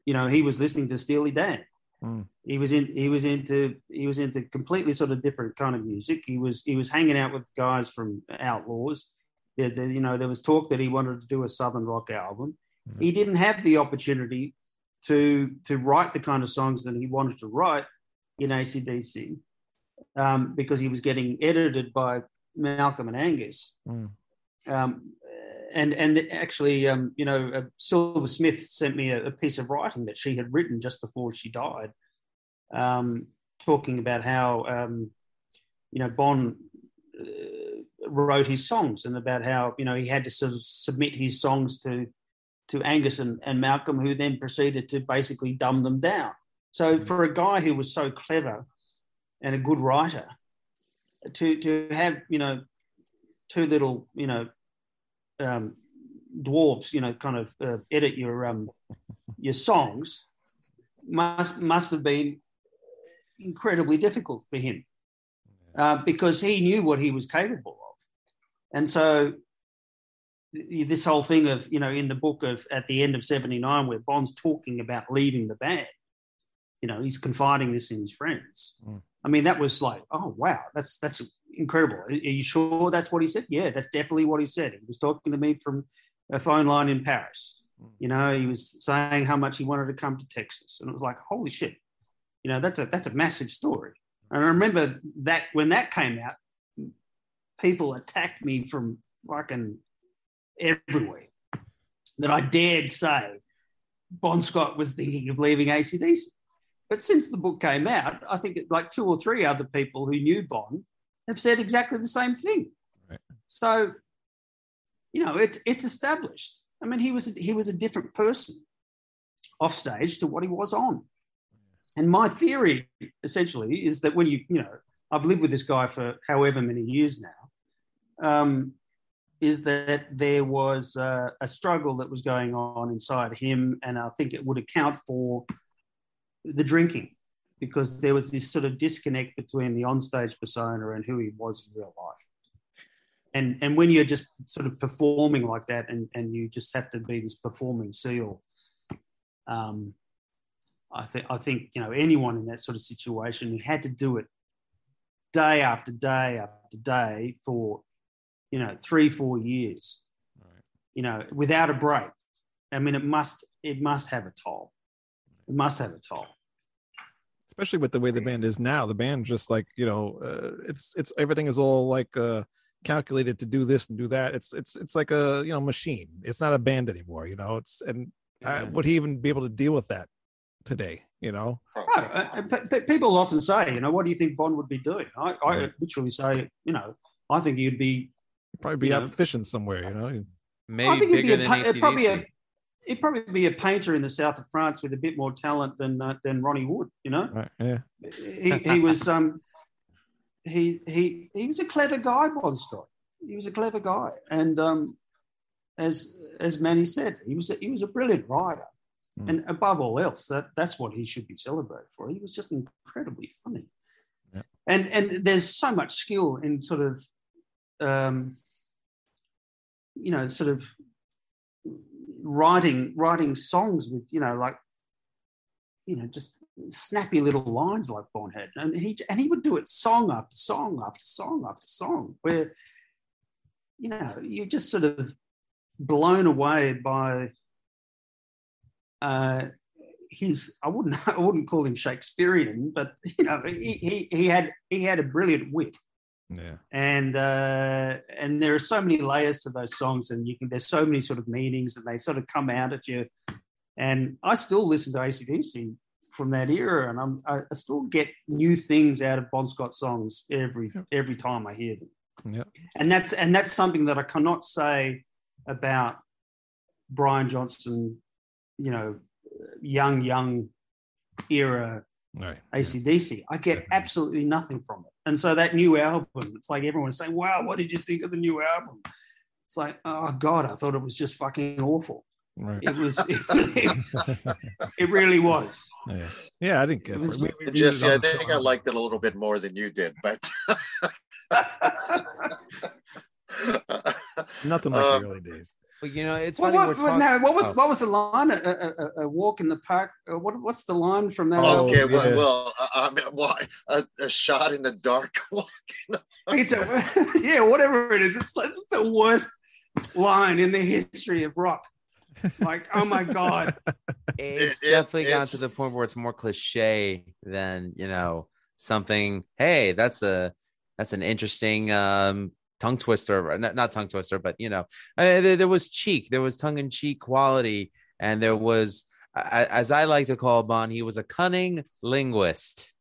You know, he was listening to Steely Dan. Mm. He was in. He was into. He was into completely sort of different kind of music. He was. He was hanging out with guys from Outlaws. You know, there was talk that he wanted to do a southern rock album. Mm. He didn't have the opportunity to to write the kind of songs that he wanted to write in ACDC um, because he was getting edited by Malcolm and Angus. Mm. Um, and and actually, um, you know, uh, Silver Smith sent me a, a piece of writing that she had written just before she died, um, talking about how um, you know Bon uh, wrote his songs and about how you know he had to sort of submit his songs to to Angus and, and Malcolm, who then proceeded to basically dumb them down. So for a guy who was so clever and a good writer, to to have you know two little you know um, dwarves, you know, kind of uh, edit your um, your songs must must have been incredibly difficult for him uh, because he knew what he was capable of, and so this whole thing of you know in the book of at the end of 79 where Bon's talking about leaving the band you know he's confiding this in his friends. Mm. i mean that was like oh wow that's that's incredible. Are are you sure that's what he said? Yeah that's definitely what he said. He was talking to me from a phone line in paris. Mm. you know he was saying how much he wanted to come to texas. And it was like holy shit. You know that's a that's a massive story. And i remember that when that came out people attacked me from fucking everywhere that I dared say Bon Scott was thinking of leaving ACDC. But since the book came out, I think like two or three other people who knew Bon have said exactly the same thing. Right. So, you know, it's it's established. I mean, he was a, he was a different person off stage to what he was on. And my theory, essentially, is that when you you know, I've lived with this guy for however many years now. Um, is that there was uh, a struggle that was going on inside him, and I think it would account for the drinking because there was this sort of disconnect between the onstage persona and who he was in real life. And and when you're just sort of performing like that, and and you just have to be this performing seal, um, I think I think you know anyone in that sort of situation who had to do it day after day after day for you know three four years, right. you know, without a break. I mean, it must it must have a toll. It must have a toll. especially with the way the band is now the band just like you know uh, it's it's everything is all like uh calculated to do this and do that it's it's it's like a you know machine it's not a band anymore you know it's and uh, would he even be able to deal with that today you know No, uh, p- p- people often say, you know, what do you think Bon would be doing? I, I Right. literally say, you know, I think he'd be. He'd probably be out know. fishing somewhere you know I Maybe think he'd be bigger a, than pa- it'd probably a, ACDC. He'd probably be a painter in the south of France with a bit more talent than uh, than Ronnie Wood. You know, right yeah he, he was um he he he was a clever guy, Bon Scott. He was a clever guy, and um, as as Manny said, he was a, he was a brilliant writer, Mm. and above all else, that that's what he should be celebrated for. He was just incredibly funny, Yeah. and and there's so much skill in sort of, um, you know, sort of writing writing songs with you know like you know just snappy little lines like Bon had, and he and he would do it song after song after song after song, where you know you're just sort of blown away by uh, his. I wouldn't I wouldn't call him Shakespearean, but you know he he, he had he had a brilliant wit yeah and uh, and there are so many layers to those songs, and you can there's so many sort of meanings, and they sort of come out at you. And I still listen to ACDC from that era, and I'm, I I still get new things out of Bon Scott songs every Yep. every time I hear them. yeah And that's and that's something that I cannot say about Brian Johnson, you know, young young era right ACDC. I get absolutely nothing from it. And so that new album, it's like everyone's saying, wow, what did you think of the new album? It's like, oh God, I thought it was just fucking awful. right It was, it, it really was. yeah yeah i didn't get It was- we- we Jesse, it I think show. I liked it a little bit more than you did, but nothing like Um, the early days Well, you know, it's Well, funny. what, talking. now, what was oh. what was the line? A, a, a- a walk in the park. Uh, What, what's the line from that? Oh, okay, well, yeah. well I, I mean, why a, a shot in the dark? It's a, yeah, whatever it is. It's, it's the worst line in the history of rock. Like, oh my god, It's It- it- definitely gotten it's- to the point where it's more cliche than you know something. Hey, that's a that's an interesting um, tongue twister. Not, not tongue twister, but you know, uh, there, there was cheek. There was tongue in cheek quality, and there was, as I like to call Bon, he was a cunning linguist.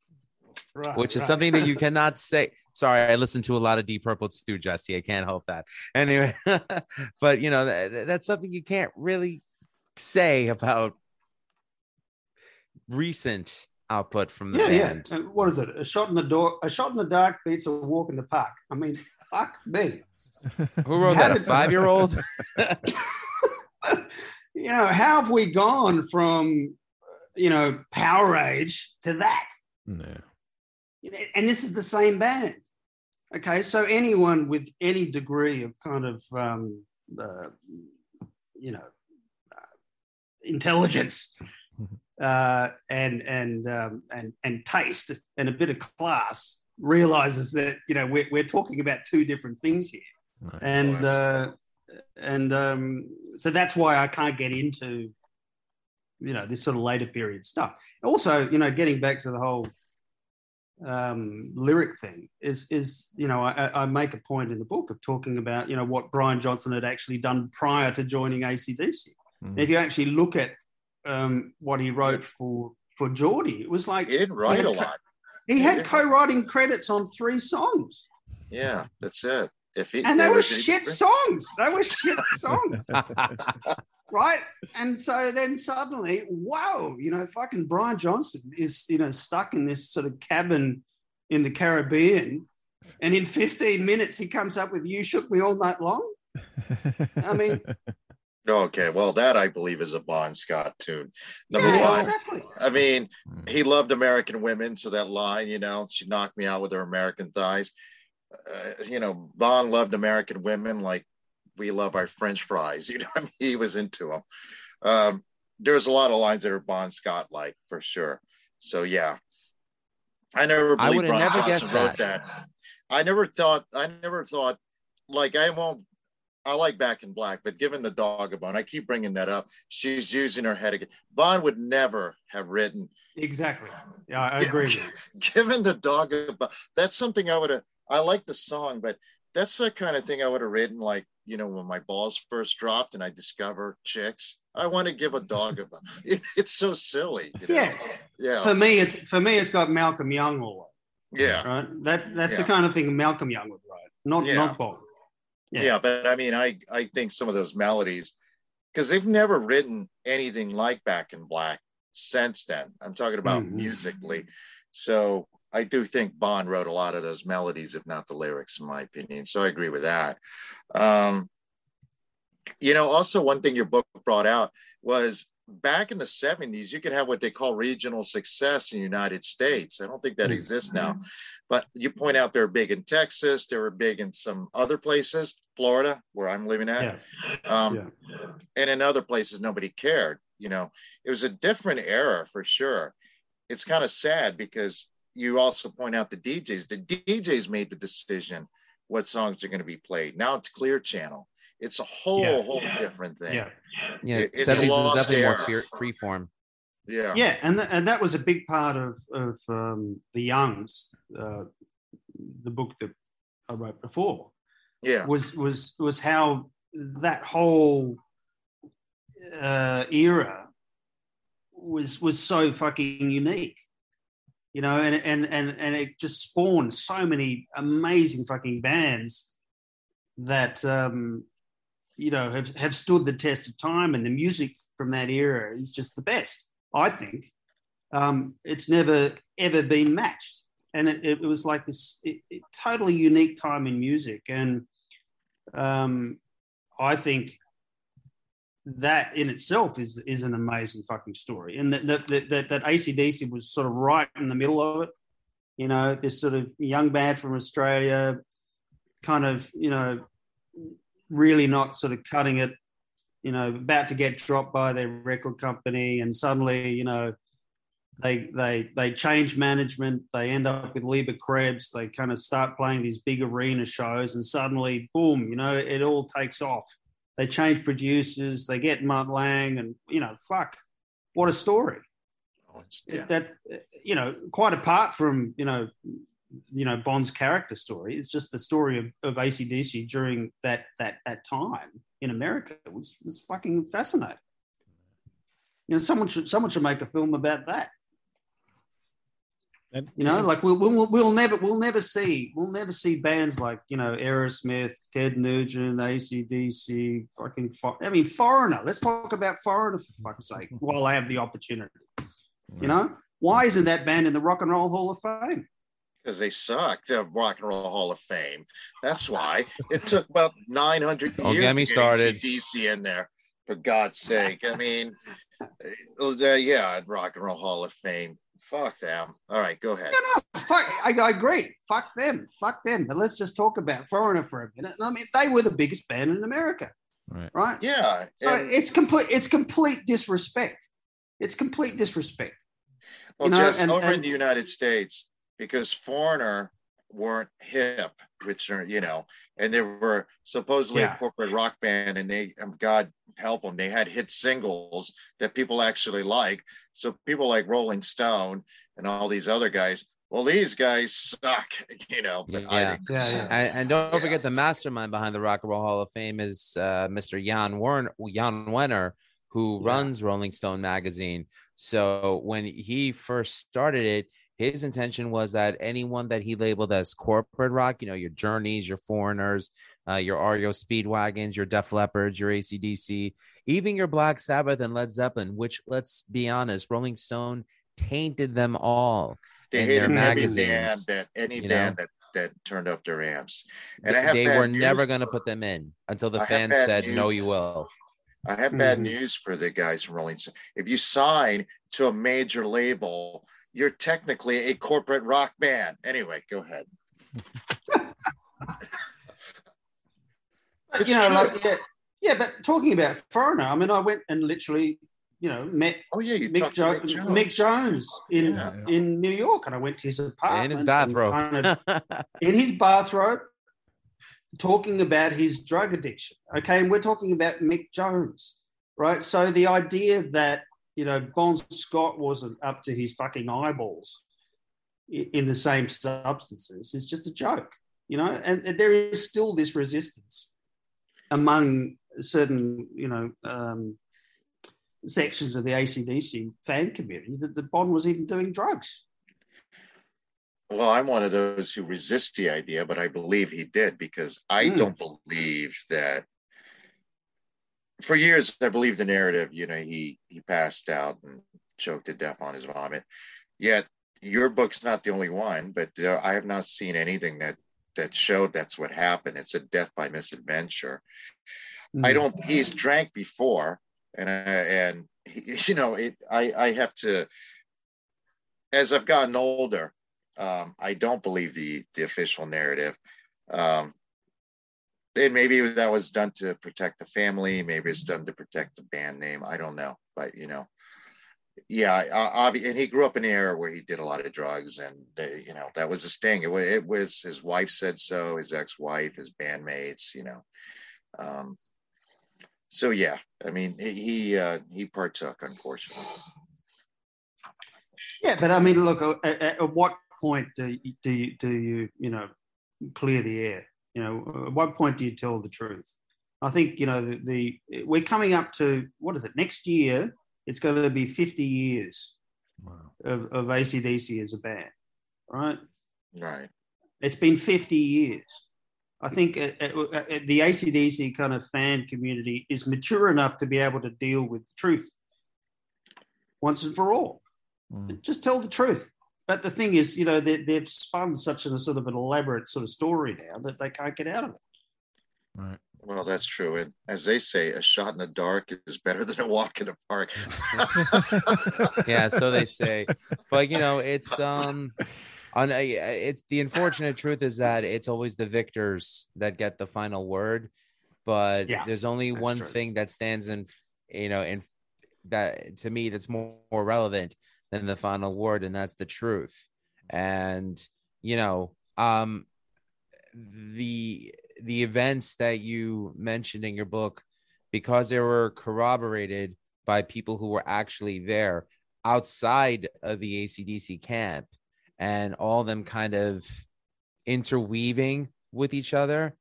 Right, which is right. something that you cannot say. Sorry, I listened to a lot of Deep Purple too, Jesse. I can't help that. Anyway, but you know that, that's something you can't really say about recent output from the yeah, band. yeah. And what is it? A shot in the door. A shot in the dark beats a walk in the park. I mean, fuck me. Who wrote that? A five-year-old? you know, how have we gone from, you know, Powerage to that? yeah And this is the same band. Okay, so anyone with any degree of kind of, um, uh, you know, uh, intelligence uh, and and um, and and taste and a bit of class realizes that you know we're we're talking about two different things here Right. and uh, and um, so that's why I can't get into you know this sort of later period stuff. Also, you know, getting back to the whole um, lyric thing is is you know I, I make a point in the book of talking about you know what Brian Johnson had actually done prior to joining ACDC. Mhm. If you actually look at um, what he wrote for for Geordie. It was like He didn't write had a co- lot. He had co-writing credits on three songs, Yeah, that's it. If he, and they were was- shit songs. They were shit songs, right? And so then suddenly, whoa, you know, fucking Brian Johnson is you know stuck in this sort of cabin in the Caribbean, and in 15 minutes he comes up with "You Shook Me All Night Long." I mean, Okay, well, that I believe is a Bon Scott tune. Number yeah, one, exactly. I mean, he loved American women, so that line, you know, she knocked me out with her American thighs. Uh, you know, Bon loved American women like we love our French fries. You know, I mean, he was into them. Um, there's a lot of lines that are Bon Scott like for sure. So yeah, I never I believed would've never Johnson guessed wrote that. that. I never thought. I never thought. Like I won't. I like Back in Black, but given the dog a bone, I keep bringing that up. She's using her head again. Bon would never have written Exactly. Yeah, I agree with you. given the dog a bone. That's something I would have. I like the song, but that's the kind of thing I would have written. Like you know, when my balls first dropped and I discover chicks, I want to give a dog a bone. It, it's so silly. You know? Yeah. yeah, For me, it's for me, it's got Malcolm Young all Over. yeah. right? That that's the kind of thing Malcolm Young would write, not Yeah. not Bon. Yeah. Yeah. but I mean, I I think some of those melodies, because they've never written anything like Back in Black since then. I'm talking about Mhm. musically. So I do think Bon wrote a lot of those melodies, if not the lyrics, in my opinion. So I agree with that. Um, you know, also one thing your book brought out was back in the 70s, you could have what they call regional success in the United States. I don't think that Mhm. exists now. But you point out they're big in Texas, they were big in some other places, Florida, where I'm living at. Yeah. Um, Yeah. and in other places nobody cared you know it was a different era for sure it's kind of sad because you also point out the djs the djs made the decision what songs are going to be played now it's clear channel it's a whole Yeah. whole different thing Yeah. Yeah, It- it's a seventies was lost definitely more era. free, free form. yeah Yeah, and th- and that was a big part of of um, the Youngs, uh, the book that I wrote before yeah was was was how that whole uh, era was was so fucking unique, you know, and and and and it just spawned so many amazing fucking bands that um, you know have have stood the test of time, and the music from that era is just the best. I think um, it's never ever been matched, and it, it was like this it, it, totally unique time in music, and um, I think that in itself is is an amazing fucking story, and that that that, that, that ACDC was sort of right in the middle of it. You know, this sort of young band from Australia, kind of you know, really not sort of cutting it. You know, about to get dropped by their record company, and suddenly you know they they they change management. They end up with Leber Krebs. They kind of start playing these big arena shows, and suddenly, boom! You know, it all takes off. They change producers. They get Mutt Lange, and you know, fuck, what a story! Oh, it's- yeah. That you know, quite apart from you know, you know Bon's character story, it's just the story of, of ACDC during that that that time in America it was was fucking fascinating. You know, someone should someone should make a film about that. And You know, like we'll, we'll we'll never we'll never see we'll never see bands like you know Aerosmith, Ted Nugent, ACDC, fucking. I mean, Foreigner. Let's talk about Foreigner for fuck's sake while I have the opportunity. You know, why isn't that band in the Rock and Roll Hall of Fame? Because they sucked uh, rock and roll hall of fame that's why it took about 900 Don't years get me to started. dc in there for god's sake i mean uh, yeah rock and roll hall of fame fuck them all right go ahead No, no, fuck. I, I agree. Fuck them. Fuck them. But let's just talk about Foreigner for a minute. I mean, they were the biggest band in America, Right. right? yeah So and, it's complete. It's complete disrespect. It's complete disrespect. well you know, just and- over in the united states because foreigner weren't hip which are you know and they were supposedly Yeah. a corporate rock band and they um, god help them they had hit singles that people actually like so people like rolling stone and all these other guys well these guys suck you know but I Yeah. think, Yeah, yeah. And, and don't Yeah. forget the mastermind behind the Rock and Roll Hall of Fame is uh, Mr. Jan Werner, Jan Wenner, who Yeah. runs Rolling Stone magazine. So when he first started it, his intention was that anyone that he labeled as corporate rock, you know, your Journeys, your Foreigners, uh, your REO Speedwagons, your Def Leppards, your ACDC, even your Black Sabbath and Led Zeppelin, which let's be honest, Rolling Stone tainted them all. They in hated their every band that any you know? band that that turned up their amps. And I have they bad were news never going to put them in until the I fans bad said, no, you will. I have bad Mhm. news for the guys from Rolling Stone. If you sign to a major label, you're technically a corporate rock band. Anyway, go ahead. But, It's you know, true. like yeah, yeah. But talking about foreigner, I mean, I went and literally, you know, met Oh yeah, you Mick, jo- to Mick Jones. Mick Jones in Yeah. in New York, and I went to his apartment in his bathrobe. kind of in his bathrobe, talking about his drug addiction. Okay, and we're talking about Mick Jones, right? So the idea that you know Bon Scott wasn't up to his fucking eyeballs in the same substances It's just a joke, you know. And, and there is still this resistance among certain, you know, um, sections of the ACDC fan community that the Bon was even doing drugs. Well, I'm one of those who resist the idea, but I believe he did because I Hmm. don't believe that. For years, I believed the narrative. You know, he he passed out and choked to death on his vomit. Yet your book's not the only one, but uh, I have not seen anything that that showed that's what happened. It's a death by misadventure. I don't. He's drank before, and uh, and he, you know it. I I have to. As I've gotten older, um, I don't believe the the official narrative. Um, and maybe that was done to protect the family. Maybe it's done to protect the band name. I don't know, but you know, yeah. Uh, and he grew up in an era where he did a lot of drugs, and uh, you know that was his thing. It was, it was his wife said so, his ex-wife, his bandmates. You know, um, so yeah. I mean, he he, uh, he partook, unfortunately. Yeah, but I mean, look, at, at at what point do you, do you, do you, you know, clear the air? You know, at what point do you tell the truth? I think, you know, the, the we're coming up to, what is it, next year, it's going to be 50 years Wow. of, of ACDC as a band, right? Right. It's been 50 years. I think uh, uh, the ACDC kind of fan community is mature enough to be able to deal with the truth once and for all. Mm. Just tell the truth. But the thing is, you know, they, they've spun such a sort of an elaborate sort of story now that they can't get out of it. Right. Well, that's true. And as they say, a shot in the dark is better than a walk in the park. yeah, so they say. But you know, it's um on a, it's the unfortunate truth is that it's always the victors that get the final word. But Yeah, there's only one true. thing that stands in you know in that to me that's more, more relevant than the final word, and that's the truth. And you know, um the the events that you mentioned in your book because they were corroborated by people who were actually there outside of the ACDC camp and all them kind of interweaving with each other,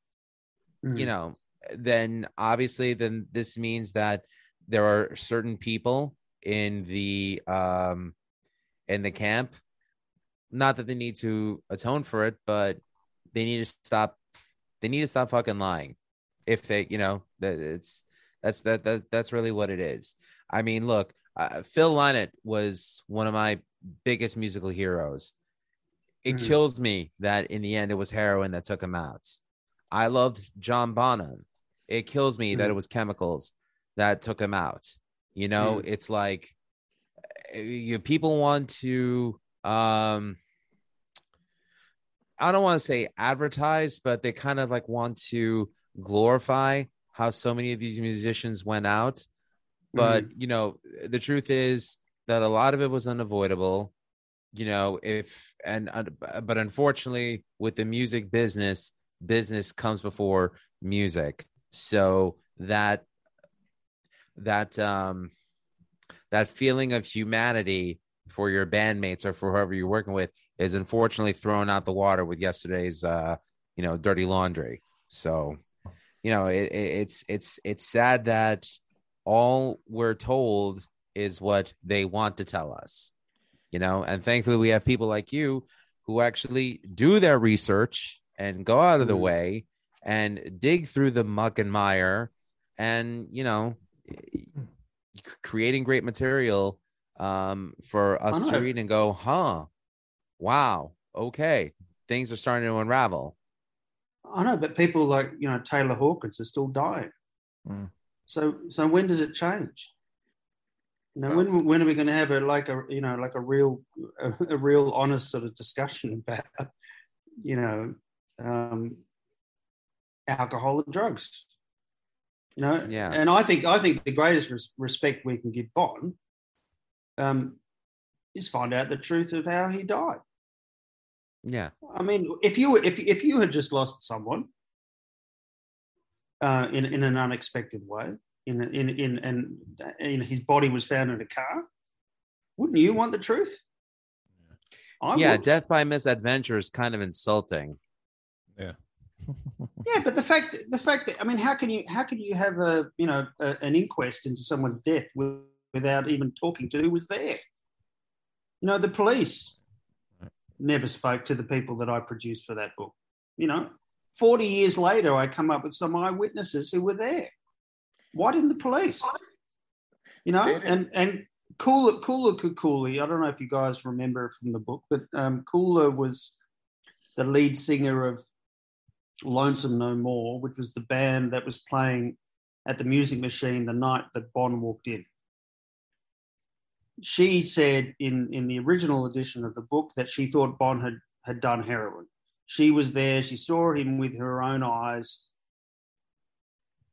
you know, then obviously then this means that there are certain people in the um in the camp not that they need to atone for it, but they need to stop they need to stop fucking lying. If they, you know, that it's that's that, that that's really what it is. I mean, look, uh, Phil Lynott was one of my biggest musical heroes. It Mhm. kills me that in the end it was heroin that took him out. I loved John Bonham. It kills me that Mhm. it was chemicals that took him out. You know, it's like you people want to um I don't want to say advertise, but they kind of like want to glorify how so many of these musicians went out. But you know, the truth is that a lot of it was unavoidable. You know, if and uh, but unfortunately, with the music business, business comes before music. So that that um that feeling of humanity for your bandmates or for whoever you're working with is unfortunately thrown out the water with yesterday's uh you know dirty laundry so you know it, it- it's it's it's sad that all we're told is what they want to tell us, you know. And thankfully, we have people like you who actually do their research and go out of the Mm. way and dig through the muck and mire and, you know, creating great material um, for us to read and go, huh, wow, okay, things are starting to unravel. I know, but people like you know Taylor Hawkins are still dying. Mm. So so when does it change? You know, Well- when when are we going to have a like a you know like a real a, a real honest sort of discussion about you know um, alcohol and drugs? You know, Yeah. And I think I think the greatest res- respect we can give Bon um, is find out the truth of how he died. Yeah. I mean, if you if if you had just lost someone uh, in in an unexpected way, in in in and in his body was found in a car, wouldn't you want the truth? I yeah, would. death by misadventure is kind of insulting. Yeah. Yeah, but the fact the fact that I mean, how can you how can you have a you know a, an inquest into someone's death with, without even talking to who was there? You know, the police never spoke to the people that I produced for that book. You know, forty years later, I come up with some eyewitnesses who were there. Why didn't the police? You know, and and Koulla Koulla Kakoulli. I don't know if you guys remember from the book, but um, Koulla was the lead singer of Lonesome No More, which was the band that was playing at the Music Machine the night that Bon walked in. She said in, in the original edition of the book that she thought Bon had, had done heroin. She was there, she saw him with her own eyes.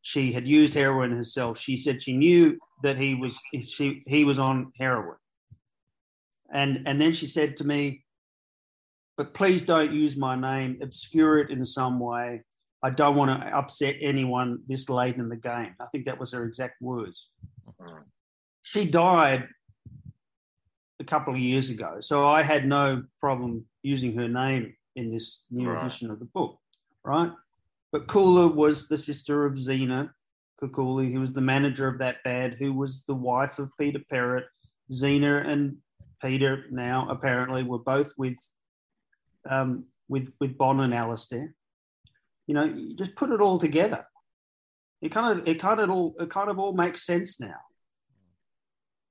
She had used heroin herself. She said she knew that he was she he was on heroin. And and then she said to me, but please don't use my name, obscure it in some way. I don't want to upset anyone this late in the game. I think that was her exact words. Mm. She died a couple of years ago, so I had no problem using her name in this new Right. edition of the book, right? But Koulla was the sister of Zena Kakoulli, who was the manager of that band, who was the wife of Peter Perrett. Xena and Peter now apparently were both with um, with with Bon and Alistair. You know, you just put it all together. It kind of it kind of all it kind of all makes sense now.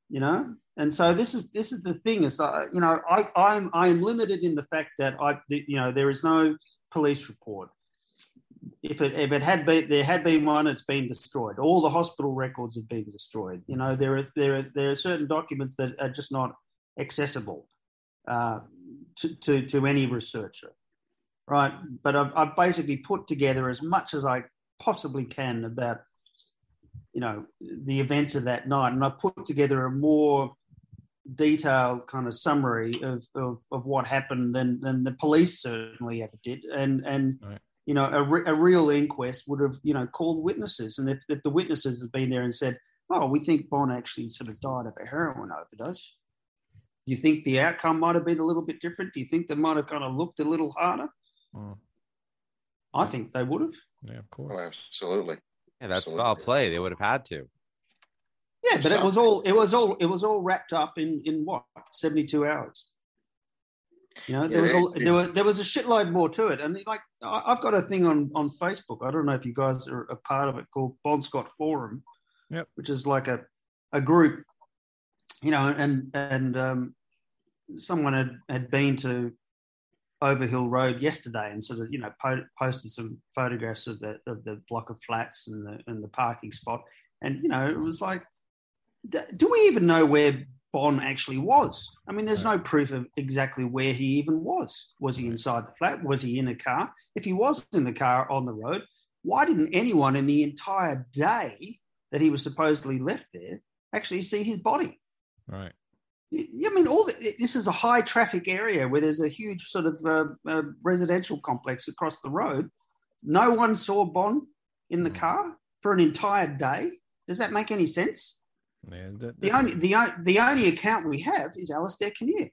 You know, and so this is this is the thing is uh, you know I I'm I am limited in the fact that I you know there is no police report. If it if it had been there had been one, it's been destroyed. All the hospital records have been destroyed. You know there are there are there are certain documents that are just not accessible uh, to, to to any researcher, right? But I've, I've basically put together as much as I possibly can about you know the events of that night, and I put together a more detailed kind of summary of, of, of what happened than, than the police certainly ever did. And, and Right. you know, a, re- a real inquest would have, you know, called witnesses. And if, if the witnesses had been there and said, oh, we think Bon actually sort of died of a heroin overdose, do you think the outcome might have been a little bit different? Do you think they might have kind of looked a little harder? Mm. I think they would have. Yeah, of Oh, course. absolutely. Yeah, that's Absolutely. foul play. They would have had to. Yeah, but it was all it was all it was all wrapped up in in what seventy two hours. You know, there was a, yeah. there was there was a shitload more to it, and like I- I've got a thing on on Facebook. I don't know if you guys are a part of it called Bon Scott Forum, Yep. which is like a a group, you know, and and um, someone had had been to Overhill Road yesterday and sort of you know po- posted some photographs of the of the block of flats and the and the parking spot, and you know it was like do we even know where Bon actually was? I mean, there's no proof of exactly where he even was. Was he inside the flat? Was he in a car? If he was in the car on the road, why didn't anyone in the entire day that he was supposedly left there actually see his body? Right. I mean, all the, this is a high traffic area where there's a huge sort of uh, uh, residential complex across the road. No one saw Bon in the Mm. car for an entire day. Does that make any sense? Yeah, that, The only the, o- the only account we have is Alistair Kinnear,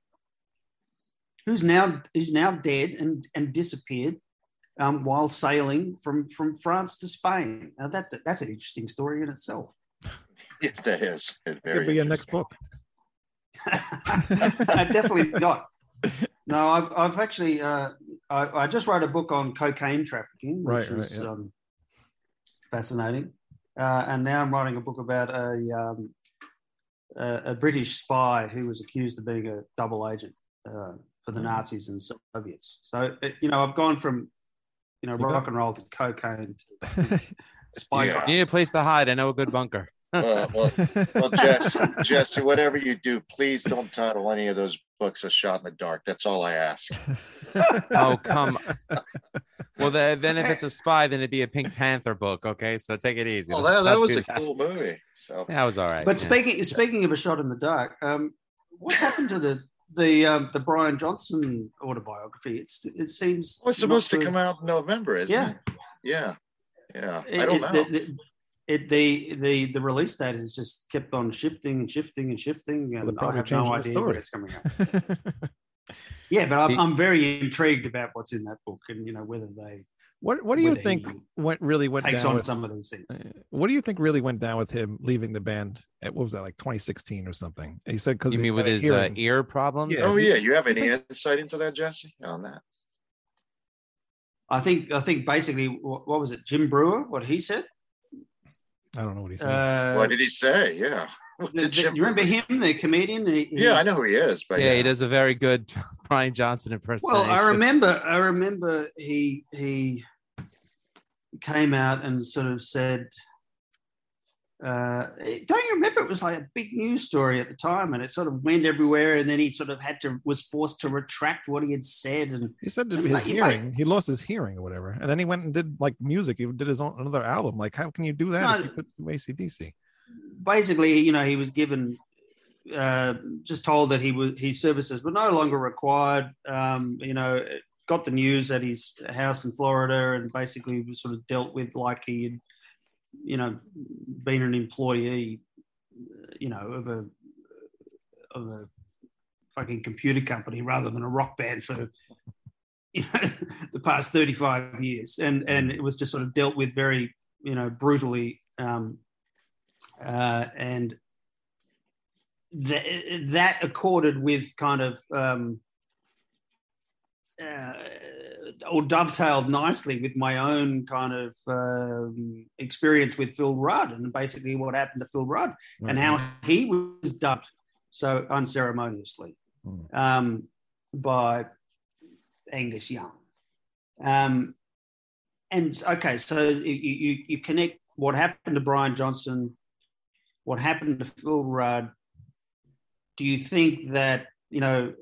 who's now who's now dead and and disappeared um, while sailing from from France to Spain. Now that's a, that's an interesting story in itself. Yeah, that is It Could be your next book. Definitely not. No, I've, I've actually uh, I, I just wrote a book on cocaine trafficking, which Right, right, is yeah. um, fascinating. Uh, and now I'm writing a book about a, um, a a British spy who was accused of being a double agent uh, for the Nazis and Soviets. So uh, you know, I've gone from you know rock and roll to cocaine to spy. Yeah. You need a place to hide. I know a good bunker. Well, well, well, Jesse, Jesse, whatever you do, please don't title any of those books "A Shot in the Dark." That's all I ask. Oh, come. Well, the, then if it's a spy, then it'd be a Pink Panther book. Okay, so take it easy. Well, that, that was do a cool movie. So That was all right. But yeah. speaking speaking of a shot in the dark, um, what's happened to the the um, the Brian Johnson autobiography? It's it seems well, it's supposed not to come out in November, isn't Yeah. it? Yeah, yeah. It, I don't it- know. The, it, the the the release date has just kept on shifting and shifting and shifting, and they're I have no idea story. when it's coming out. Yeah, but I'm, I'm very intrigued about what's in that book, and you know whether they what What do you whether think he went really went takes down on with? some of these things. uh, What do you think really went down with him leaving the band? At what was that like 2016 or something? He said because you mean with his uh, ear problems? Yeah. oh yeah, you have any insight into that, Jesse? On that? I think I think basically what, what was it, Jim Breuer? What he said? I don't know what he said. Uh, what did he say? Yeah. The- did the- you remember him, the comedian? He- he- Yeah, I know who he is, but yeah, he does a very good Brian Johnson impersonation. Well, I remember, I remember he he came out and sort of said, uh, "Don't you remember? It was like a big news story at the time, and it sort of went everywhere. And then he sort of had to was forced to retract what he had said. And He said his might- hearing, he lost his hearing or whatever, and then he went and did like music. He did his own another album. Like, how can you do that if you put ACDC? basically, you know, he was given." Uh, just told that he was his services were no longer required. Um, you know, got the news at his house in Florida, and basically was sort of dealt with like he had, you know, been an employee, you know, of a of a fucking computer company rather than a rock band for you know, the past 35 years. And and it was just sort of dealt with very you know brutally um, uh, and that that accorded with kind of um, uh, or dovetailed nicely with my own kind of um, experience with Phil Rudd and basically what happened to Phil Rudd and how he was dubbed so unceremoniously Mm. um, by Angus Young. Um, and okay, so you, you, you connect what happened to Brian Johnson, what happened to Phil Rudd. Do you think that you know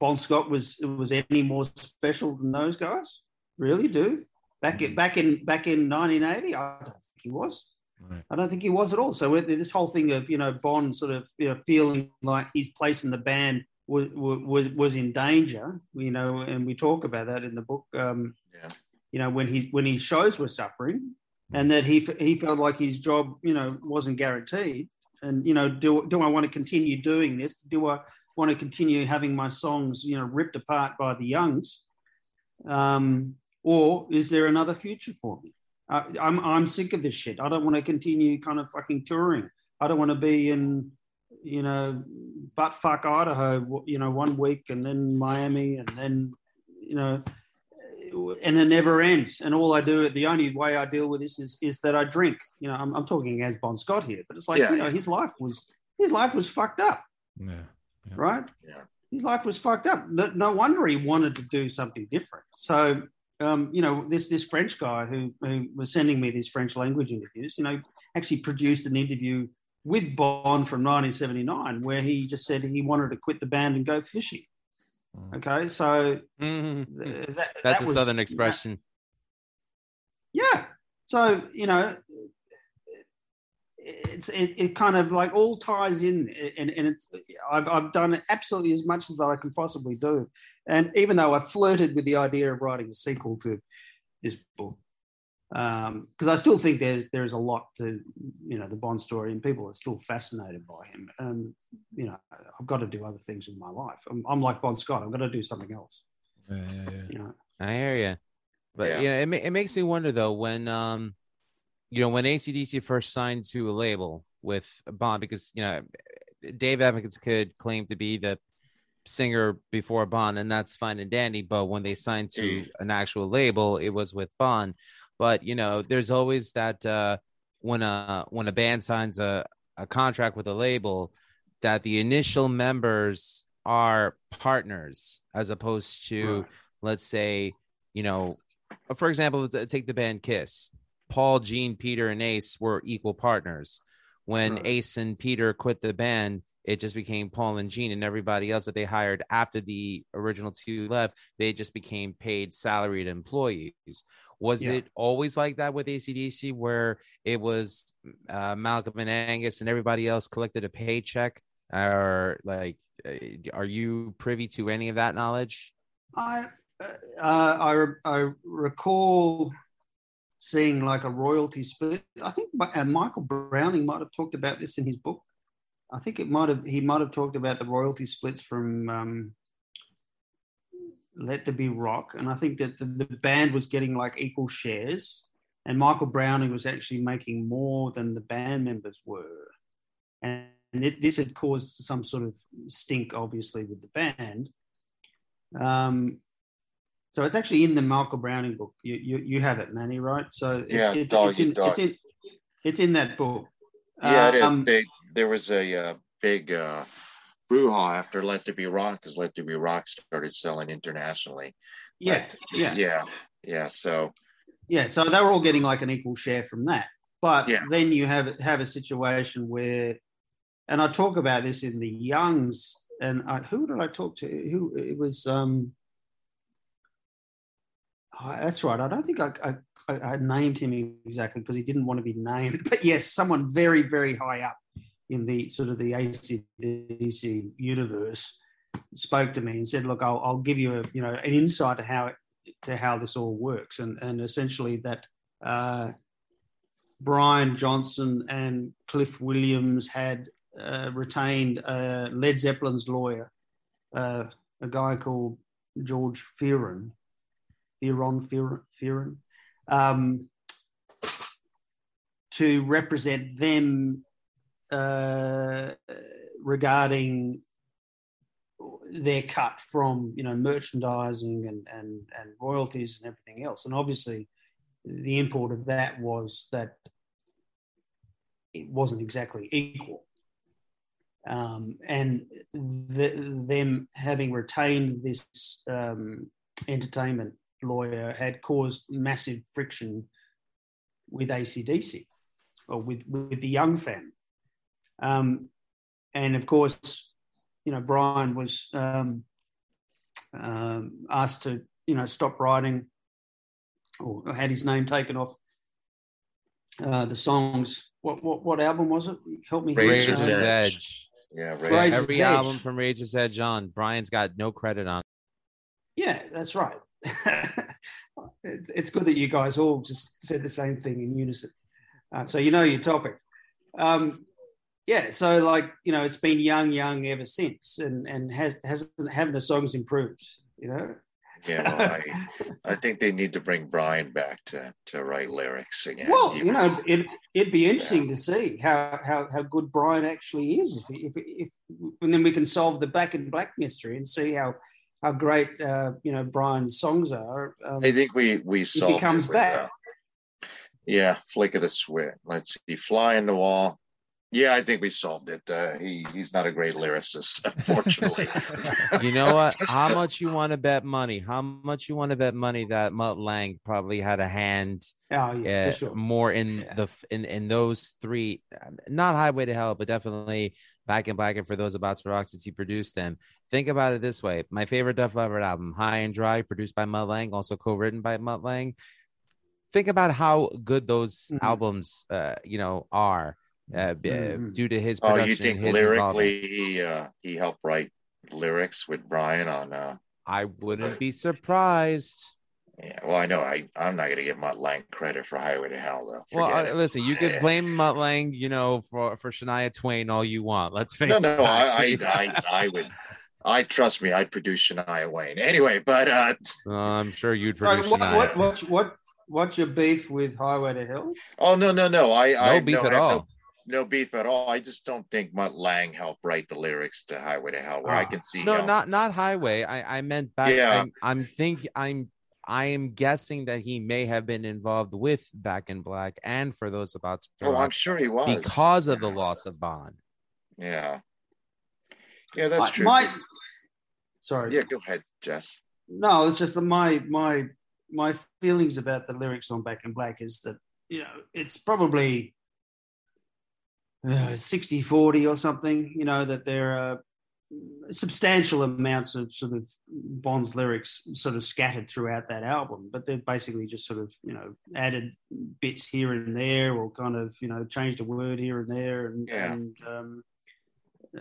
Bon Scott was was any more special than those guys? Really? Do back in back in back in 1980? I don't think he was. Right. I don't think he was at all. So this whole thing of you know Bon sort of you know, feeling like his place in the band was was was in danger, you know, and we talk about that in the book. Um, Yeah. You know, when he when his shows were suffering, and that he he felt like his job, you know, wasn't guaranteed. And you know, do do I want to continue doing this? Do I want to continue having my songs, you know, ripped apart by the Youngs, um, or is there another future for me? Uh, I'm I'm sick of this shit. I don't want to continue kind of fucking touring. I don't want to be in, you know, butt fuck Idaho, you know, one week and then Miami and then, you know, and it never ends. And all I do, the only way I deal with this is is that I drink. You know, I'm, I'm talking as Bon Scott here, but it's like Yeah, you know, his life was his life was fucked up, Yeah. Right? Yeah. His life was fucked up. No, no wonder he wanted to do something different. So um, you know, this this French guy who, who was sending me these French language interviews, you know, actually produced an interview with Bon from 1979 where he just said he wanted to quit the band and go fishing. Mm. Okay, so Mhm. th- that, That's that a was- southern expression. Yeah, so you know, it's it, it kind of like all ties in, and, and it's I've, I've done absolutely as much as that I can possibly do, and even though I flirted with the idea of writing a sequel to this book, because I still think there's there's a lot to you know the Bon story, and people are still fascinated by him, and you know I've got to do other things in my life. I'm, I'm like bon Scott, I've got to do something else. Yeah, yeah, yeah. You know, I hear you. But Yeah. yeah, it, ma- it makes me wonder though when um you know, when ACDC first signed to a label with Bon, because, you know, Dave Evans could claim to be the singer before Bon, and that's fine and dandy. But when they signed to Mm. an actual label, it was with Bon. But you know, there's always that uh, when a when a band signs a, a contract with a label, that the initial members are partners as opposed to, Right. let's say, you know, for example, take the band Kiss. Paul, Gene, Peter, and Ace were equal partners. When Right. Ace and Peter quit the band, it just became Paul and Gene, and everybody else that they hired after the original two left, they just became paid salaried employees. Was Yeah. it always like that with ACDC, where it was uh, Malcolm and Angus and everybody else collected a paycheck? Or like, uh, are you privy to any of that knowledge? I uh, I re- I recall seeing like a royalty split. I think uh, Michael Browning might have talked about this in his book. I think it might have he might have talked about the royalty splits from um, Let There Be Rock, and I think that the, the band was getting like equal shares, and Michael Browning was actually making more than the band members were, and it, this had caused some sort of stink, obviously, with the band. Um, so it's actually in the Michael Browning book. You you, you have it, Manny, right? So it- Yeah, it's, dog it's, in, dog. it's in it's in that book. Yeah, it is. Um, they there was a uh, big uh, brouhaha after Let There Be Rock because Let There Be Rock started selling internationally. yeah, But, yeah, yeah, yeah. So yeah. So they were all getting like an equal share from that. But Yeah. then you have have a situation where, and I talk about this in the Youngs. And I, who did I talk to? Who it was? Um, oh, that's right. I don't think I, I I, named him exactly because he didn't want to be named. But yes, someone very, very high up in the sort of the ACDC universe spoke to me and said, "Look, I'll, I'll give you a you know an insight to how it, to how this all works, and and essentially that." Uh, Brian Johnson and Cliff Williams had uh, retained uh, Led Zeppelin's lawyer, uh, a guy called George Fearon, Fearon, Fearon um, to represent them uh, regarding their cut from you know merchandising and, and and royalties and everything else. And obviously the import of that was that it wasn't exactly equal. Um, and the, them having retained this um, entertainment lawyer had caused massive friction with ACDC or with, with the Young family. Um, and of course, you know, Brian was um, um, asked to, you know, stop writing or had his name taken off uh, the songs. What, what what album was it? Help me. here. Razor's Razor's Edge. Edge. yeah, right. Razor's Every Edge. album from Razor's Edge on, Brian's got no credit on. Yeah, that's right. It- it's good that you guys all just said the same thing in unison. Uh, so you know your topic. Um, yeah, so like you know, it's been young, young ever since, and and has hasn't haven't the songs improved? You know. Yeah, well, I, I think they need to bring Brian back to to write lyrics again. Well, you know, it, it'd be interesting to see how, how, how good Brian actually is. If, if, if, and then we can solve the Back and Black mystery and see how, how great, uh, you know, Brian's songs are. Um, I think we we if solved he comes back. uh, yeah, flick of the switch. Let's see, fly in the wall. Yeah, I think we solved it. Uh, he he's not a great lyricist, unfortunately. You know what? How much you want to bet money? How much you want to bet money that Mutt Lange probably had a hand oh, yeah, uh, sure. more in Yeah. the in in those three, um, not Highway to Hell, but definitely Back and Black and for those about to rock since he produced them. Think about it this way: my favorite Def Leppard album, High and Dry, produced by Mutt Lange, also co-written by Mutt Lange. Think about how good those Mhm. albums, uh, you know, are uh, b- uh, Mhm. due to his Production, oh, you think his lyrically he uh, he helped write lyrics with Brian on? Uh, I wouldn't be surprised. Yeah, well, I know I I'm not gonna give Mutt Lange credit for Highway to Hell though. Well, Forget uh, it. listen, you could blame Mutt Lange, you know, for for Shania Twain all you want. Let's face no, it. no, I, I, I, I would. I trust me. I'd produce Shania Wayne anyway. But uh, Uh, I'm sure you'd All right, produce what, Shania. what, what, what, what's your beef with Highway to Hell? Oh no, no, no. I No I beef no, at I all. No, no beef at all. I just don't think Mutt Lange helped write the lyrics to Highway to Hell, where I Ah. can see No, him. not not highway. I I meant back. Yeah. I'm, I'm think I'm I am guessing that he may have been involved with Back in Black and for those about to Oh, I'm sure he was because of the loss of Bon. Yeah, yeah, that's My- true. My, sorry. Yeah, go ahead, Jess. No, it's just that my my my feelings about the lyrics on Back in Black is that you know it's probably uh, 60 40 or something you know that there are substantial amounts of sort of bon's lyrics sort of scattered throughout that album but they're basically just sort of you know added bits here and there or kind of you know changed a word here and there and, Yeah. and um,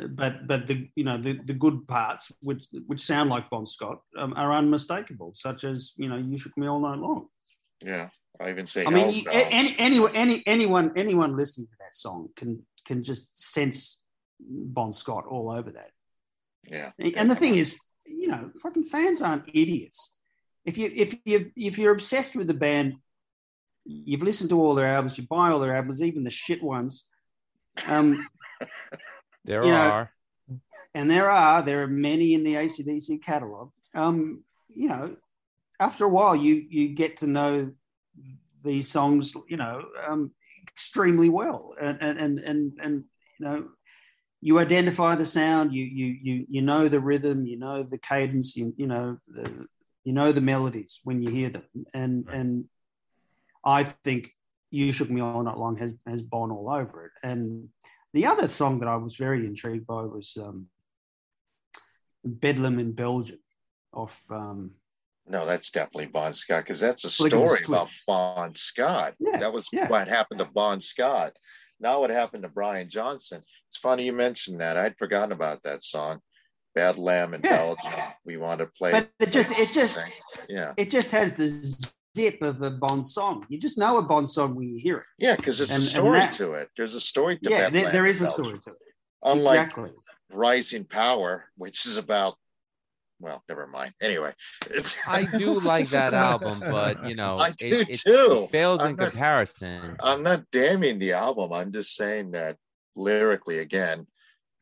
but but the you know the, the good parts which which sound like Bon Scott um, are unmistakable, such as you know you shook me all night long. Yeah, I even say I mean, Hell's you- Bells. any, any, any, anyone anyone listening to that song can can just sense Bon Scott all over that. Yeah, And the thing is, you know, fucking fans aren't idiots. If you if you if you're obsessed with the band, you've listened to all their albums, you buy all their albums, even the shit ones. Um, There You know, are. and there are there are many in the ACDC catalog. Um, you know, after a while, you you get to know these songs, you know, um, extremely well, and and and, and you know, you identify the sound, you you you you know the rhythm, you know the cadence, you you know the you know the melodies when you hear them, and and I think "You Shook Me All Night Long" has has Bon all over it, and the other song that I was very intrigued by was um, Bedlam in Belgium off. Um, no, that's definitely Bon Scott because that's a story about. Bon Scott. Yeah, that was yeah. what happened to Bon Scott. Now what happened to Brian Johnson? It's funny you mentioned that. I'd forgotten about that song. Bedlam in Yeah. Belgium. We want to play. But it just- it just- yeah, it just has the zip of a Bon song. You just know a Bon song when you hear it. yeah, because there's And- a story that- to it. There's a story to yeah, Bad there, Lamb there is a Belgium. story to it. Unlike exactly. Rising Power, which is about. Well, never mind. Anyway. I do like that album, but you know, I do it- too. it fails I'm in not- comparison. I'm not damning the album. I'm just saying that lyrically, again,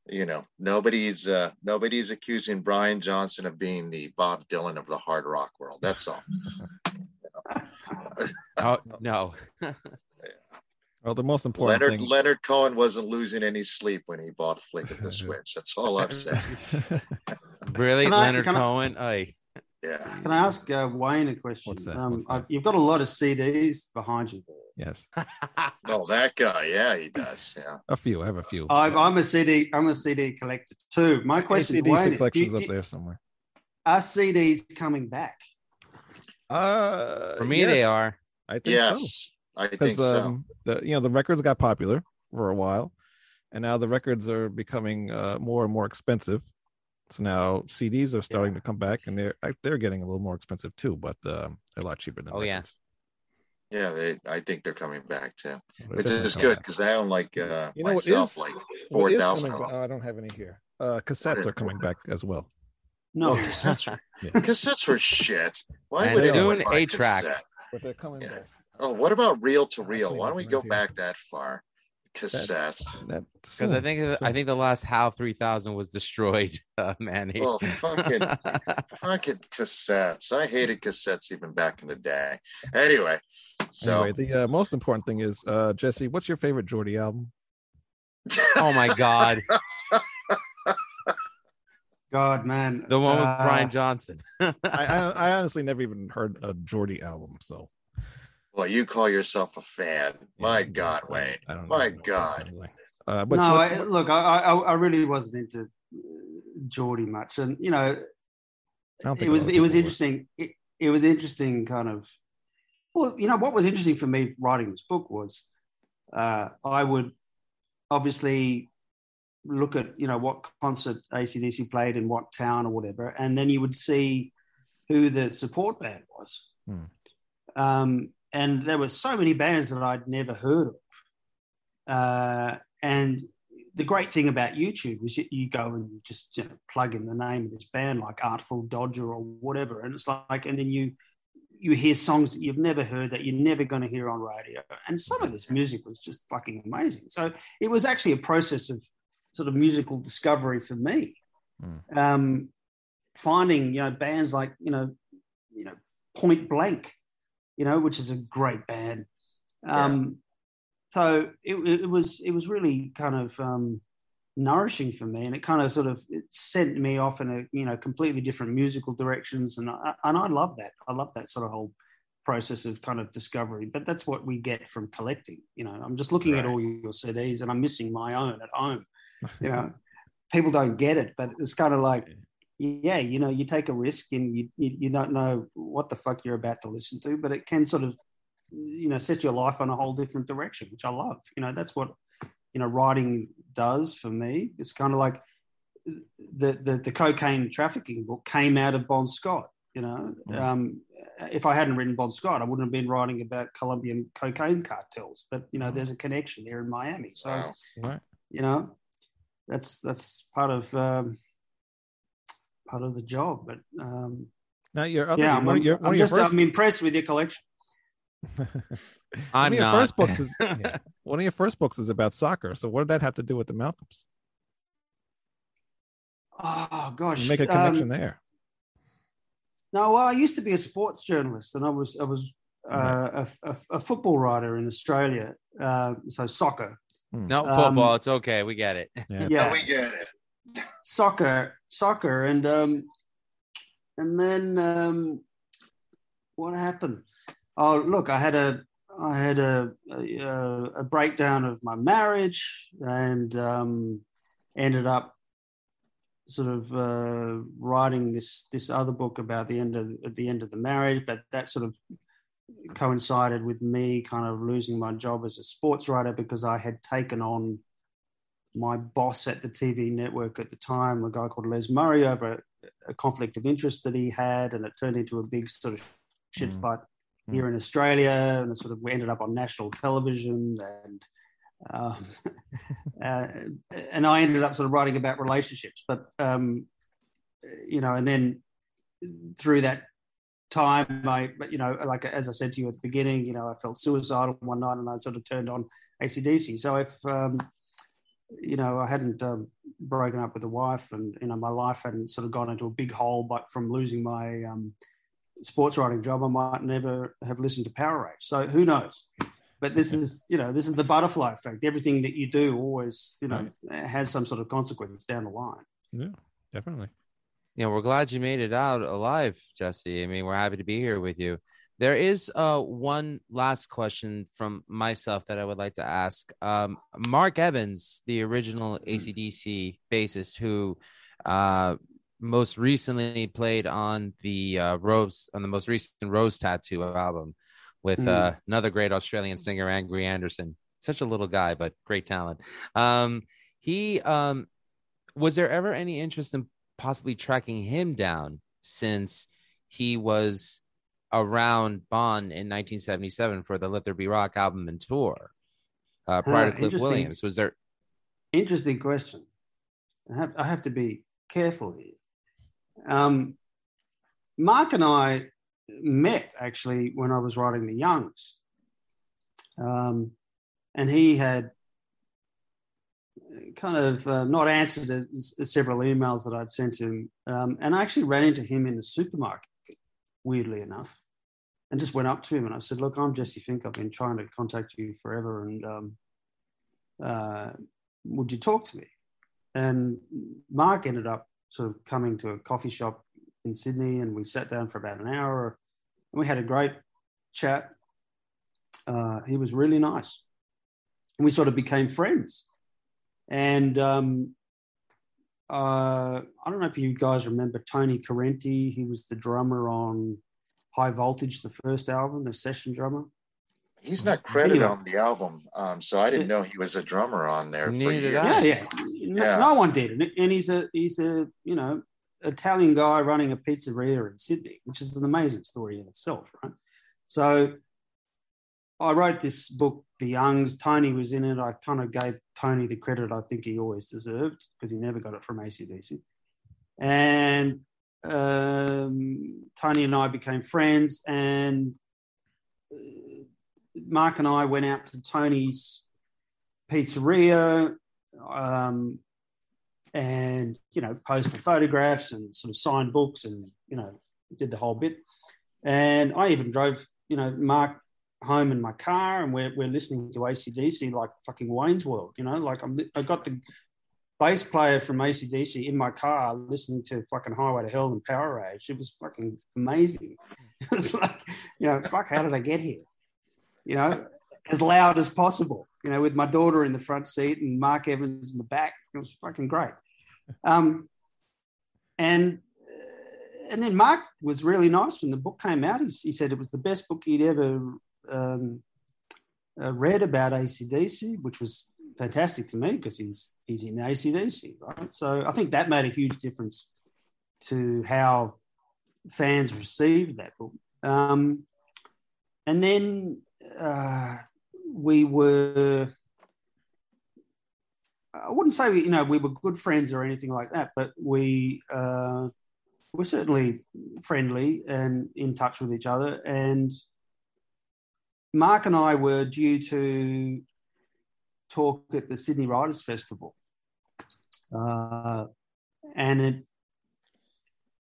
you know, nobody's uh nobody's accusing Brian Johnson of being the Bob Dylan of the hard rock world. That's all. Oh no, Well, the most important Leonard thing. Leonard Cohen wasn't losing any sleep when he bought Flick of the Switch. That's all I'm saying. really, Can I- Leonard can I- Cohen? Ay. Yeah. Can I ask uh, Wayne a question? What's that? Um, What's that? I- you've got a lot of CDs behind you there. yes, Oh, that guy. Yeah, he does. Yeah. a few. I have a few. I'm, I'm a CD. I'm a CD collector too. My question, to ACDC Wayne, is, do you, collections up do- there somewhere. are CDs coming back? Uh, For me, they are. I think Yes, I think Because so. um, the you know the records got popular for a while, and now the records are becoming uh, more and more expensive. So now CDs are starting to come back, and they're they're getting a little more expensive too, but um, they're a lot cheaper than Oh, yeah. records. yeah, they, I think they're coming back too, They're which is good because I own like uh, You know myself is- like What four is thousand coming of back- them. Oh, I don't have any here. Uh, cassettes are coming back as well. No. Oh, cassettes were, Yeah. cassettes were shit. Why And would soon anyone buy a eight-track. But they're coming Yeah. back. Oh, what about reel to I reel? Why don't we go back that far? Cassettes. Because I think I think the last HAL 3000 was destroyed, uh, man. Well, fucking fucking cassettes. I hated cassettes even back in the day. Anyway, so anyway, the uh, most important thing is uh, Jesse. What's your favorite Geordie album? oh my god, God, man. the one with Uh, Brian Johnson. I, I I honestly never even heard a Geordie album, so well, you call yourself a fan. My yeah, God, Wayne. I don't My know God. like. Uh, but no, I, look, I, I, I really wasn't into uh, Geordie much, and you know, I don't think it was it was interesting. It, it was interesting, kind of. Well, you know, what was interesting for me writing this book was uh, I would obviously look at you know what concert ACDC played in what town or whatever, and then you would see who the support band was. Hmm. Um, and there were so many bands that I'd never heard of. Uh, and the great thing about YouTube is you, you go and you just you know, plug in the name of this band, like Artful Dodger or whatever, and it's like, and then you you hear songs that you've never heard that you're never going to hear on radio. And some of this music was just fucking amazing. So it was actually a process of sort of musical discovery for me. Mm. Um, finding, you know, bands like, you know, you know, Point Blank, you know, which is a great band. Um, So it, it was it was really kind of um, nourishing for me, and it kind of sort of it sent me off in a you know completely different musical directions, and I, and I love that. I love that sort of whole process of kind of discovery. But that's what we get from collecting. You know, I'm just looking at all your CDs, and I'm missing my own at home. You know, people don't get it, but it's kind of like yeah, you know, you take a risk and you, you you don't know what the fuck you're about to listen to, but it can sort of you know set your life on a whole different direction, which I love. You know, that's what you know writing does for me. It's kind of like the the, the cocaine trafficking book came out of Bon Scott. You know, Mm. um, if I hadn't written Bon Scott, I wouldn't have been writing about Colombian cocaine cartels. But you know, there's a connection there in Miami. So Wow. Right. you know that's that's part of um, part of the job but um, Now your other yeah i'm, one of your, I'm one of your just first i'm impressed with your collection one I'm of your not. first books is yeah, one of your first books is about soccer. So what did that have to do with the Malcolms? oh gosh You make a connection um, there. no well i used to be a sports journalist and i was i was uh, a, a, a football writer in australia uh, so soccer No Um, football. it's okay. We get it. Yeah. yeah we get it. Soccer soccer. And um and then um what happened? Oh look i had a i had a a, a breakdown of my marriage and um ended up sort of uh, writing this this other book about the end of at the end of the marriage. But that sort of coincided with me kind of losing my job as a sports writer because i had taken on my boss at the TV network at the time, a guy called Les Murray, over a, a conflict of interest that he had, and it turned into a big sort of shit Mm. fight here in Australia, and it sort of we ended up on national television, and um, uh, and I ended up sort of writing about relationships, but um, you know, and then through that time, I, you know, like as I said to you at the beginning, you know, I felt suicidal one night, and I sort of turned on ACDC. So if um, you know, I hadn't um, broken up with a wife, and you know, my life hadn't sort of gone into a big hole. But from losing my um, sports writing job, I might never have listened to Power Rage. So who knows? But this is, you know, this is the butterfly effect. Everything that you do always, you know, has some sort of consequence down the line. Yeah, definitely. you know, we're glad you made it out alive, Jesse. I mean, we're happy to be here with you. There is uh, one last question from myself that I would like to ask. Um, Mark Evans, the original ACDC bassist, who uh, most recently played on the uh, Rose on the most recent Rose Tattoo album with Mm. uh, another great Australian singer, Angry Anderson. Such a little guy, but great talent. Um, he um, was there ever any interest in possibly tracking him down since he was around Bond in 1977 for the Let There Be Rock album and tour uh, prior to Cliff. Williams. Was there? Interesting question. I have, I have to be careful here. Um, Mark and I met actually when I was writing The Youngs. Um, and he had kind of uh, not answered several emails that I'd sent him. Um, and I actually ran into him in the supermarket, weirdly enough, and just went up to him and I said, Look, I'm Jesse Fink. I've been trying to contact you forever. And um, uh, would you talk to me? And Mark ended up sort of coming to a coffee shop in Sydney, and we sat down for about an hour, and we had a great chat. Uh, he was really nice, and we sort of became friends. And um, uh, I don't know if you guys remember Tony Carenti. He was the drummer on High Voltage, the first album, the session drummer. He's not credited Anyway. on the album, um, so I didn't know he was a drummer on there for Neither did years. I. Yeah, yeah. No, Yeah. no one did, and, and he's a he's a you know Italian guy running a pizzeria in Sydney, which is an amazing story in itself, right? So I wrote this book, The Youngs. Tony was in it. I kind of gave Tony the credit I think he always deserved because he never got it from ACDC. And um, Tony and I became friends, and uh, Mark and I went out to Tony's pizzeria, um, and you know, posed for photographs and sort of signed books, and you know, did the whole bit. And I even drove, you know, Mark home in my car, and we're we're listening to ACDC like fucking Wayne's World, you know, like I'm I got the bass player from ACDC in my car listening to fucking Highway to Hell and Power Rage. It was fucking amazing. it's like, you know, fuck, how did I get here? You know, as loud as possible, you know, with my daughter in the front seat and Mark Evans in the back. It was fucking great. Um, and and then Mark was really nice when the book came out. He, he said it was the best book he'd ever um, uh, read about ACDC, which was fantastic to me because he's he's in ACDC, right? So I think that made a huge difference to how fans received that book. Um, and then uh, we were, I wouldn't say you know we were good friends or anything like that, but we uh, were certainly friendly and in touch with each other. And Mark and I were due to talk at the Sydney Writers Festival, uh, and it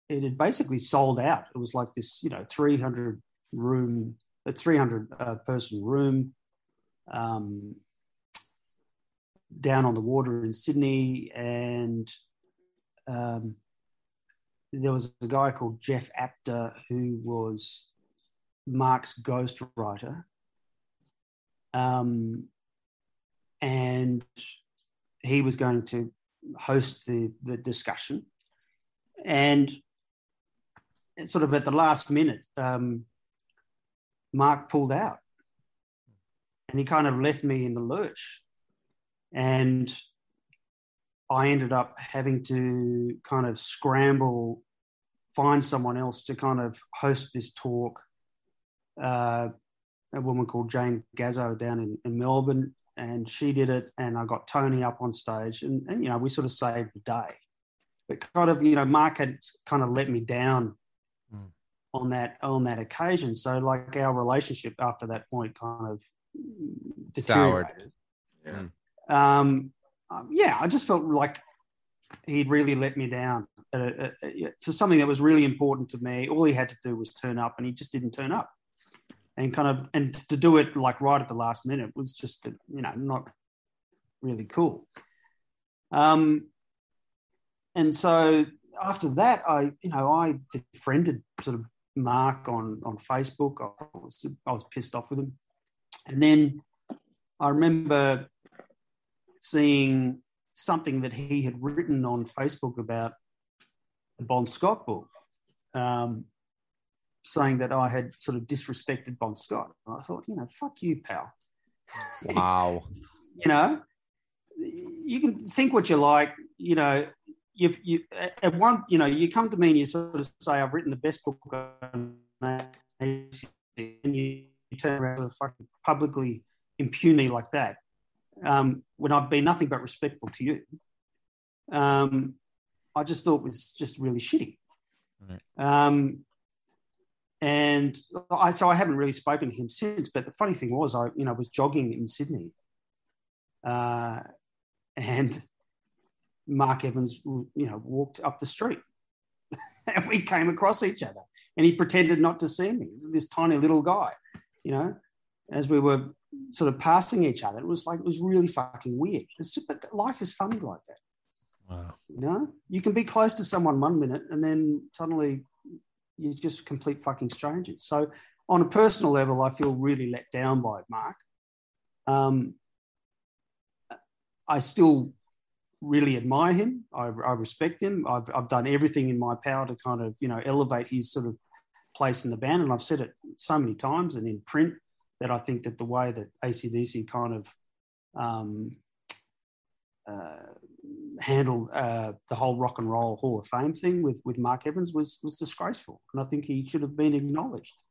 it had basically sold out. It was like this, you know, three hundred room, a three hundred uh, person room, um, down on the water in Sydney, and um, there was a guy called Jeff Apter who was Mark's ghostwriter. Um, and he was going to host the, the discussion. And sort of at the last minute, um, Mark pulled out and he kind of left me in the lurch. And I ended up having to kind of scramble, find someone else to kind of host this talk. Uh, a woman called Jane Gazzo down in, in Melbourne and she did it and i got tony up on stage and, and you know we sort of saved the day. But kind of you know mark had kind of let me down mm. on that on that occasion. So like our relationship after that point kind of deteriorated. Yeah. um, um, yeah i just felt like he'd really let me down. Uh, uh, uh, for something that was really important to me all he had to do was turn up and he just didn't turn up and kind of and to do it like right at the last minute was just you know not really cool. Um and so after that i you know i befriended sort of mark on on facebook. I was i was pissed off with him. And then i remember seeing something that he had written on facebook about the bon scott book. Um, saying that I had sort of disrespected Bon Scott. And I thought, you know, fuck you, pal. Wow. you know, you can think what you like. You know, you've you at one, you know, you come to me and you sort of say, I've written the best book on AC, and you, you turn around and fucking publicly impugn me like that um, when I've been nothing but respectful to you. Um, I just thought was just really shitty. Right. Um, and I, so I haven't really spoken to him since. But the funny thing was, I you know was jogging in Sydney, uh, and Mark Evans you know walked up the street, and we came across each other, and he pretended not to see me. This tiny little guy, you know, as we were sort of passing each other. It was like it was really fucking weird. It's just, but life is funny like that. Wow. You know, you can be close to someone one minute, and then suddenly you're just complete fucking strangers. So on a personal level, I feel really let down by Mark. Um, I still really admire him. I, I respect him. I've, I've done everything in my power to kind of, you know, elevate his sort of place in the band. And I've said it so many times and in print that I think that the way that ACDC kind of um, uh, handled uh, the whole rock and roll Hall of Fame thing with with Mark Evans was was disgraceful, and I think he should have been acknowledged.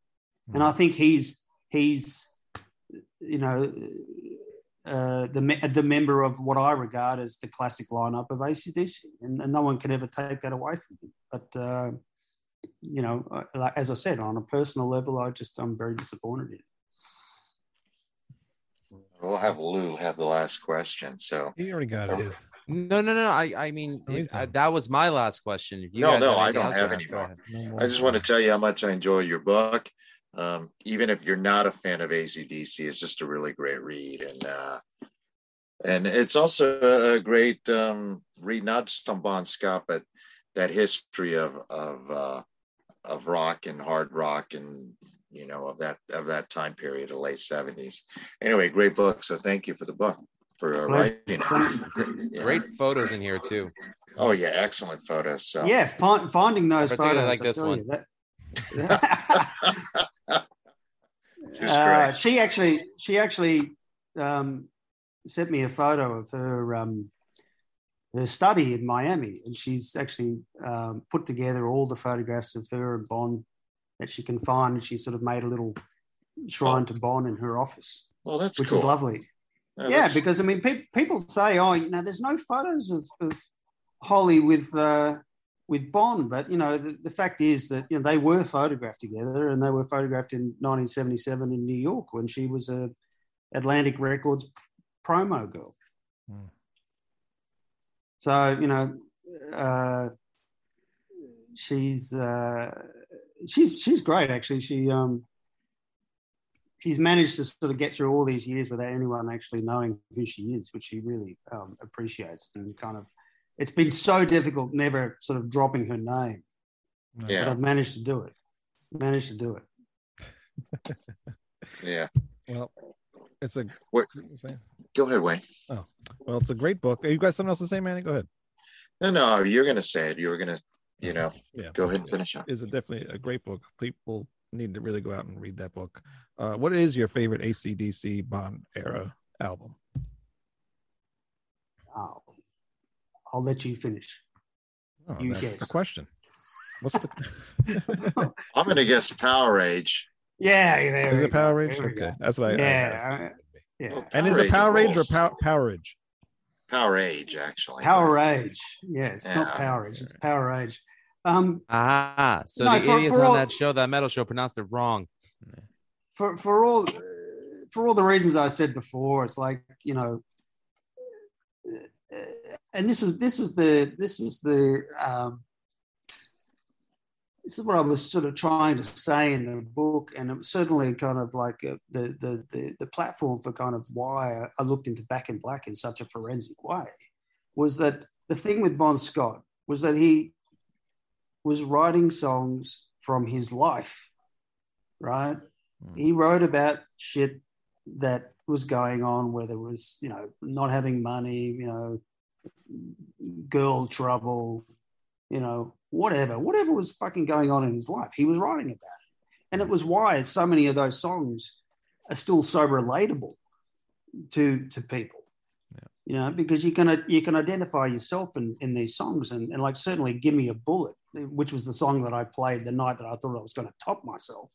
Mm. And I think he's he's you know uh, the the member of what I regard as the classic lineup of ACDC, and, and no one can ever take that away from him. But uh, you know, uh, like, as I said, on a personal level, I just I'm very disappointed in. it. We'll have Lou have the last question. So He already got it. No, no, no. I, I mean, it- uh, done. that was my last question. If you No, no, I don't have ask, any more. No more. I just want to tell you how much I enjoy your book. Um, even if you're not a fan of ACDC, it's just a really great read, and uh, and it's also a great um, read, not just on Bon Scott, but that history of of uh, of rock and hard rock, and you know of that of that time period, the late seventies. Anyway, great book. So thank you for the book for uh, writing. Great, yeah. Great photos in here too. Oh yeah, excellent photos. So Yeah, fi- finding those particularly photos. like this one. that- She Uh, she actually she actually um, sent me a photo of her um, her study in Miami, and she's actually um, put together all the photographs of her and Bond that she can find, and she sort of made a little shrine to Bond in her office, well, that's which cool. is lovely. No, yeah, that's- because I mean, pe- people say, "Oh, you know, there's no photos of, of Holly with uh, with Bond," but you know, the, the fact is that you know they were photographed together, and they were photographed in 1977 in New York when she was a Atlantic Records promo girl. Hmm. So you know, uh, she's uh, she's she's great actually. She um, she's managed to sort of get through all these years without anyone actually knowing who she is, which she really um, appreciates and kind of. It's been so difficult, never sort of dropping her name, No. but I've managed to do it. Managed to do it. yeah. Well, it's a What- Go ahead, Wayne. Oh, well, it's a great book. You got something else to say, Manny? Go ahead. No, no, you're gonna say it. You're gonna, you know, Yeah. go ahead and finish up. Is it definitely a great book? People need to really go out and read that book. Uh, what is your favorite ACDC Bond era album? Oh, I'll let you finish. Oh, You that's the question. What's the? I'm gonna guess Power Age. Yeah, there is we it Power go, Rage? Okay, go. that's what I. I- Yeah, yeah. Well, and is it Power Rage or rules. Power Powerage? Power Age, actually. Power Age. Yeah, it's not Yeah. Power Age. It's Power Age. Um, Ah, so No, the for- idiots for on all- that show, that metal show, pronounced it wrong. for for all for all the reasons I said before, it's like you know, uh, and this was this was the this was the um, this is what I was sort of trying to say in the book, and it was certainly kind of like uh the, the the the platform for kind of why I looked into Back in Black in such a forensic way was that the thing with Bon Scott was that he was writing songs from his life, right? Hmm. he wrote about shit that was going on, whether it was, you know, not having money, you know, girl trouble, you know, whatever, whatever was fucking going on in his life, he was writing about it. And it was why so many of those songs are still so relatable to to people. You know, because you can you can identify yourself in, in these songs and, and like certainly Give Me a Bullet, which was the song that I played the night that I thought I was going to top myself.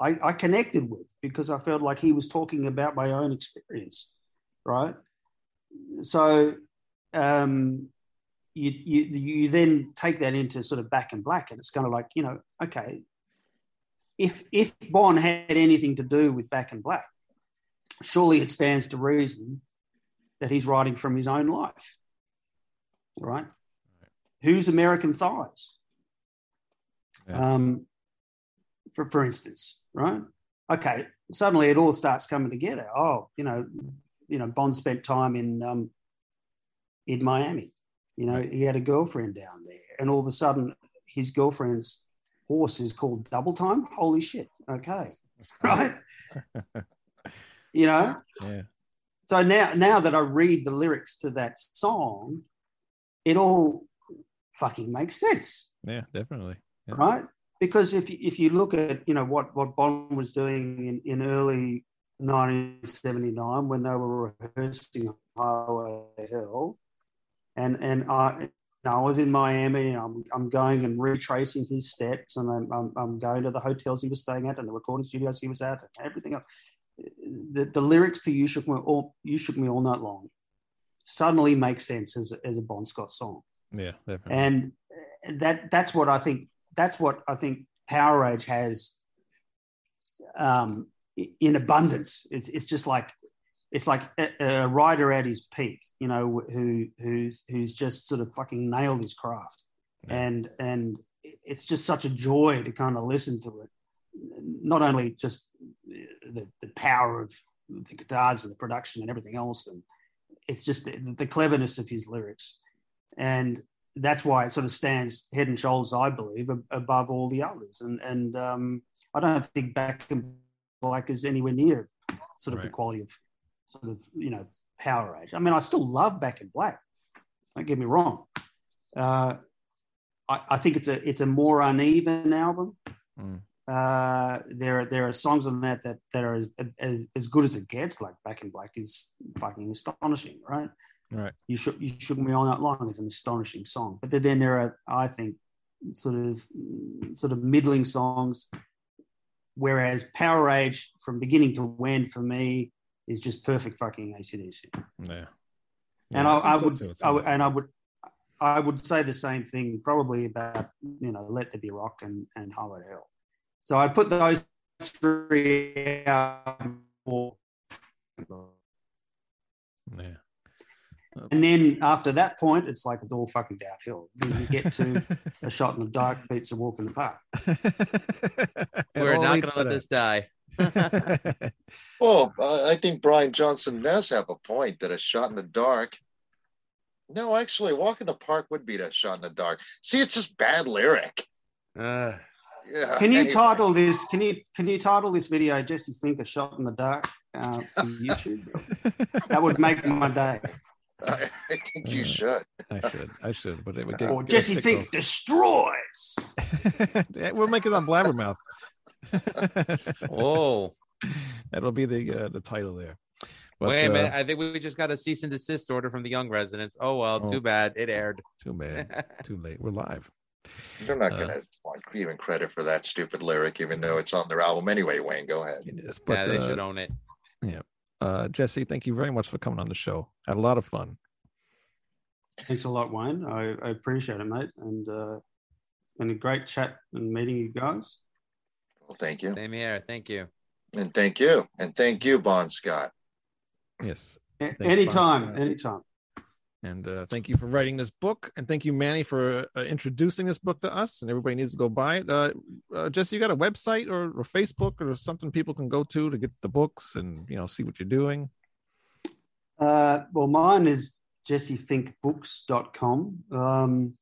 I, I connected with because I felt like he was talking about my own experience, right? So um, you, you you then take that into sort of back and black, and it's kind of like you know, okay, if if Bon had anything to do with Back and Black, surely it stands to reason that he's writing from his own life, right? Who's American Thighs? Yeah. Um, for for instance, right? Okay, suddenly it all starts coming together. Oh, you know, you know, Bond spent time in um, in Miami. You know, he had a girlfriend down there, and all of a sudden, his girlfriend's horse is called Double Time. Holy shit! Okay, right? you know, Yeah. so now now that I read the lyrics to that song, it all fucking makes sense Yeah, definitely. Yeah. right? Because if you, if you look at you know what what Bond was doing in, in early 1979 when they were rehearsing Highway Hell, and and I. I was in Miami. And I'm, I'm going and retracing his steps, and I'm, I'm, I'm going to the hotels he was staying at and the recording studios he was at, and everything else. The, the lyrics to "You Shook Me All You Shook Me All Night Long" suddenly make sense as a, as a Bon Scott song Yeah, definitely. and that that's what I think that's what I think Power Rage has um, in abundance. It's it's just like it's like a, a rider at his peak, you know, who who's who's just sort of fucking nailed his craft, and and it's just such a joy to kind of listen to it. Not only just the the power of the guitars and the production and everything else, and it's just the, the cleverness of his lyrics, and that's why it sort of stands head and shoulders, I believe, ab- above all the others. And and um, I don't think Back in Black is anywhere near sort of the quality of sort of you know Power Age. I mean, I still love Back in Black. Don't get me wrong. Uh, I, I think it's a it's a more uneven album. Mm. Uh, there there are songs on that that, that are as, as as good as it gets. Like Back in Black is fucking astonishing, right? Right. You shook you shook me all night long is an astonishing song. But then there are, I think, sort of sort of middling songs. Whereas Power Rage, from beginning to end, for me, is just perfect fucking ACDC. Yeah. and Yeah, I, I would. I would, and I would, I would say the same thing probably about you know Let There Be Rock and and Highway to Hell. So I put those three out. Yeah. And then after that point, it's like it's all fucking downhill. Then you get to a shot in the dark beats a walk in the park. We're not going to let to this die. that. Well, I I think Brian Johnson does have a point that a shot in the dark. No, actually, walk in the park would be a shot in the dark. See, it's just bad lyric. Uh, Yeah. Can you anyway. title this? Can you can you title this video Jesse Think a shot in the dark uh, for YouTube? that would make my day. I, I think Uh, you should. I should. I should. But it would get. Or get Jesse ticked Think destroys. off. Yeah, we'll make it on Blabbermouth. oh, That'll be the uh, the title there. But, wait a uh, minute. I think we we just got a cease and desist order from the young residents. Oh, well, Oh. too bad. It aired. Too bad. Too late. We're live. They're not Uh, going to want even credit for that stupid lyric, even though it's on their album anyway. Wayne, go ahead. It is. yeah, they uh, should own it. Uh, Jesse, thank you very much for coming on the show. Had a lot of fun. Thanks a lot, Wayne. I, I appreciate it, mate. And uh, it's been a great chat and meeting you guys. Well, thank you. Same here. Thank you. And thank you. And thank you, Bon Scott. Yes. A- Thanks, anytime, Boss. anytime. And uh, thank you for writing this book, and thank you, Manny, for uh, introducing this book to us. And everybody needs to go buy it. Uh, uh, Jesse, you got a website or, or Facebook or something people can go to to get the books and you know see what you're doing. Uh, well, mine is jessethinkbooks.com. Um,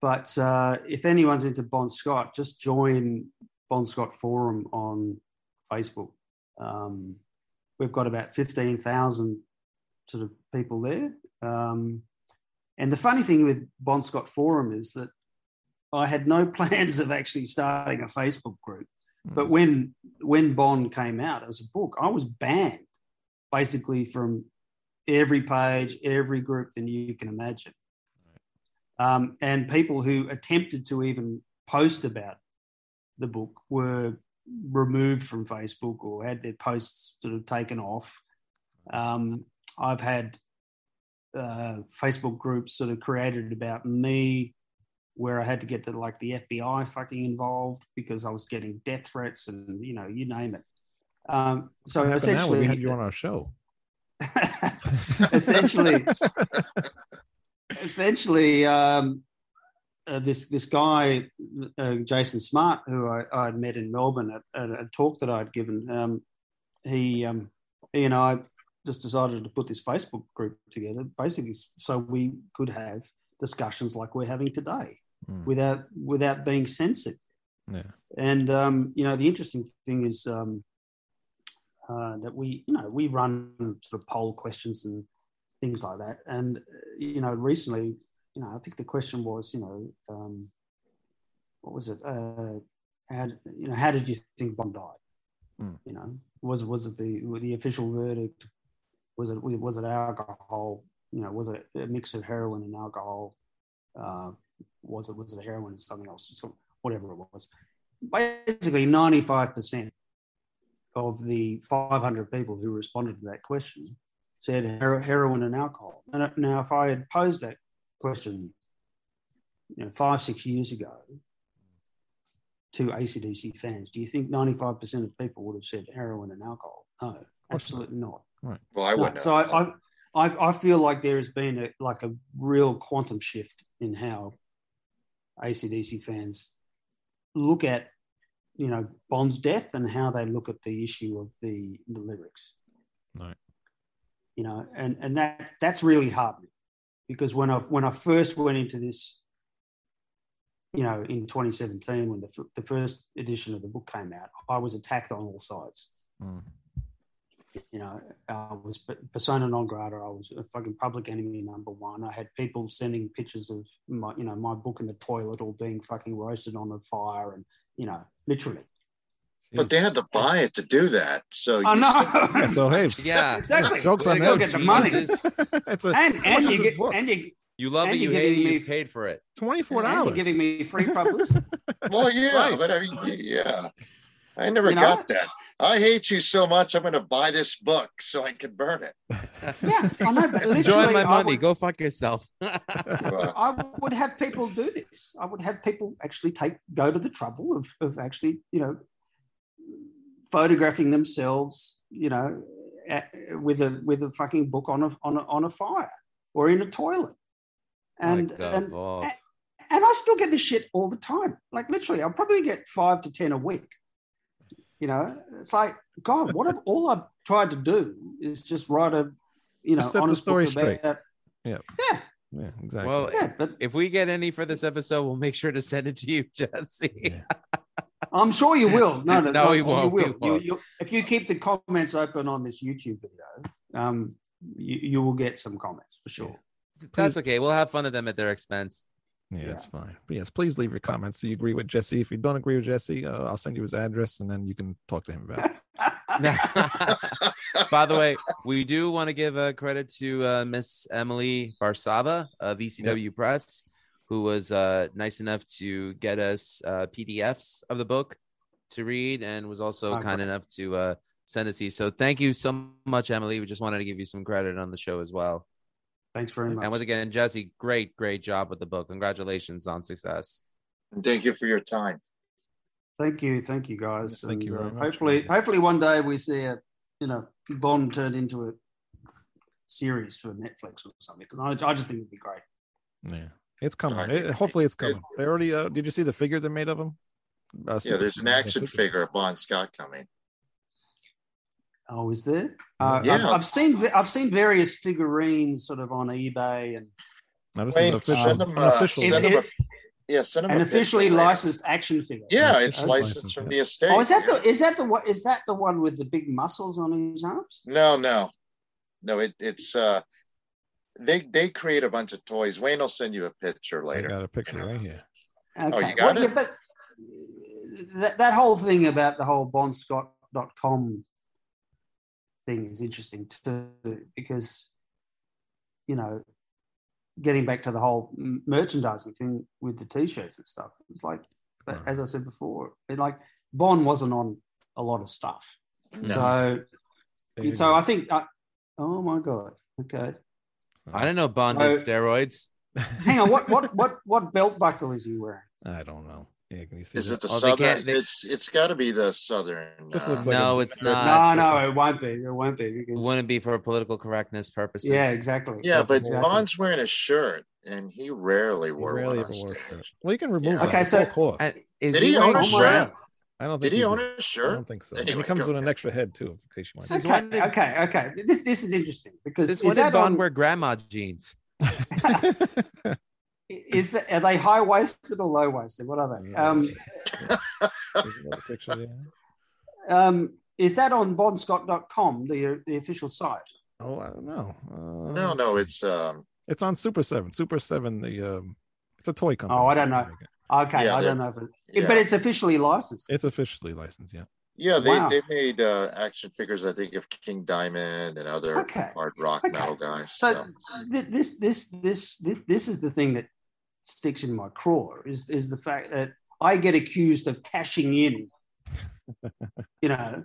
but uh, if anyone's into Bon Scott, just join Bon Scott Forum on Facebook. Um, we've got about 15,000 sort of people there. Um, and the funny thing with Bon Scott Forum is that I had no plans of actually starting a Facebook group. But when when Bond came out as a book, I was banned basically from every page, every group that you can imagine. Um, and people who attempted to even post about the book were removed from Facebook or had their posts sort of taken off. Um, I've had uh, Facebook groups sort of created about me where I had to get the like the FBI fucking involved because I was getting death threats and you know you name it. Um, so essentially, we had you on our show. essentially, essentially, um, uh, this this guy, uh, Jason Smart, who I, I had met in Melbourne at, at a talk that I'd given, um, he um, he and I just decided to put this Facebook group together, basically, so we could have discussions like we're having today, Mm. without without being censored. Yeah. And um, you know, the interesting thing is um, uh, that we, you know, we run sort of poll questions and things like that. And uh, you know, recently, you know, I think the question was, you know, um, what was it? Uh, how, you know, how did you think Bond died? Mm. You know, was was it the the official verdict? Was it was it alcohol? You know, was it a mix of heroin and alcohol? Uh, was it was it heroin and something else? So whatever it was. Basically, ninety five percent of the five hundred people who responded to that question said hero- heroin and alcohol. And now, if I had posed that question, you know, five six years ago, to ACDC fans, do you think 95% of people would have said heroin and alcohol? No, absolutely not. Right. Well, I No, wouldn't. So. I, I, I, I feel like there has been a, like a real quantum shift in how ACDC fans look at, you know, Bond's death and how they look at the issue of the, the lyrics. Right. You know, and, and that that's really heartening because when I when I first went into this, you know, in 2017 when the, the first edition of the book came out, I was attacked on all sides Mm. You know, I was persona non grata. I was a fucking public enemy number one. I had people sending pictures of my, you know, my book in the toilet or being fucking roasted on a fire, and you know, literally. but they had to buy it to do that. So I you know. still- Yeah, so hey, Yeah. exactly. Jokes on They them. get the money, it's a and and you get and you You love And it, you you're hate it, you me- paid for it. twenty four and you're dollars. giving me free publicity. well, yeah, Right. but I mean, yeah, I never You know? got that. I hate you so much. I'm going to buy this book so I can burn it. yeah, I know, but Enjoy my money. would- Go fuck yourself. I would have people do this. I would have people actually take go to the trouble of, of actually, you know, photographing themselves, you know, at, with a with a fucking book on a on a on a fire or in a toilet, and My God, and Bob. and I still get this shit all the time. Like literally, I'll probably get five to ten a week. You know, it's like God. What if all I've tried to do is just write a, you know, Just set the story book straight. about- Yeah. yeah, Yeah, exactly. Well, yeah. But if we get any for this episode, we'll make sure to send it to you, Jesse. Yeah. I'm sure you will. No, no, No, no we you won't, we will. You, won't. you, if you keep the comments open on this YouTube video, um, you, you will get some comments for sure. That's okay. We'll have fun of them at their expense. Yeah, that's fine. But yes, please leave your comments. Do you agree with Jesse? If you don't agree with Jesse, uh, I'll send you his address and then you can talk to him about it. By the way, we do want to give uh, credit to uh, Miss Emily Barsava of ECW Press, who was uh, nice enough to get us uh, PDFs of the book to read and was also kind enough to uh, send us these. So thank you so much, Emily. We just wanted to give you some credit on the show as well. Thanks very much. And once again, Jesse, great, great job with the book. Congratulations on success. and thank you for your time. Thank you, thank you, guys. Thank you very uh, much. Hopefully, hopefully one day we see a, you know, Bond turned into a series for Netflix or something. Because I, I just think it'd be great. Yeah, it's coming. I It- hopefully, it's it- coming. They already. Uh, did you see the figure they made of him? Uh, Yeah, there's an action figure of Bond Scott coming. Oh, is there? Uh, Yeah. I've, I've seen I've seen various figurines sort of on eBay and Now, this Wait, an official. send them, an uh, official Is send thing. them it- a, yeah, send an a picture officially later. licensed action figure. Yeah, it's Okay. licensed Licensed, from yeah. the estate. Oh, is that yeah. the is that the one is that the one with the big muscles on his arms? No, no, no. It, it's uh, they they create a bunch of toys. Wayne will send you a picture I later. got a picture right here. Okay. you got Well, it? yeah, but uh, that, that whole thing about the whole bondscott.com thing is interesting too, because, you know, getting back to the whole merchandising thing with the t-shirts and stuff, it's like, but Right. as I said before, it like Bond wasn't on a lot of stuff. No. So, There so. I think, I, oh my God. Okay. I didn't know Bond did So- steroids. Hang on. What, what, what, what belt buckle is he wearing? I don't know. Yeah, can you see Is that? it the Oh, they southern? can't- they- It's it's got to be the southern. This uh, looks like no, a- it's not. no, no, it won't be. It won't be. Because, Wouldn't be for political correctness purposes. yeah, exactly. yeah, That's but exactly. Bond's wearing a shirt, and he rarely He wore rarely one ever on wore a stage. shirt. Well, you can remove Yeah. that. Okay, It's so- all cloth. And is Did he own wearing a Oh my shirt? God. I don't Did think he own did. a I shirt? don't think so. Anyway, it comes go with an ahead. extra head too, in case you want. Since Okay, did- okay, okay. This this is interesting because Since is when did that Bond on- wear grandma jeans? is that, are they high waisted or low waisted? What are they? Um, There's another picture there. um, is that on bondscott.com, the the official site? Oh, I don't know. Uh, No, no, it's um, It's on Super Seven. Super Seven, the um, it's a toy company. Oh, I don't know. Okay, Yeah, I don't know if it, yeah. but it's officially licensed. It's officially licensed. Yeah. yeah. They Wow. they made uh, action figures. I think of King Diamond and other Okay. hard rock Okay. metal guys. So So, th- this this this this this is the thing that sticks in my craw is is the fact that I get accused of cashing in, you know,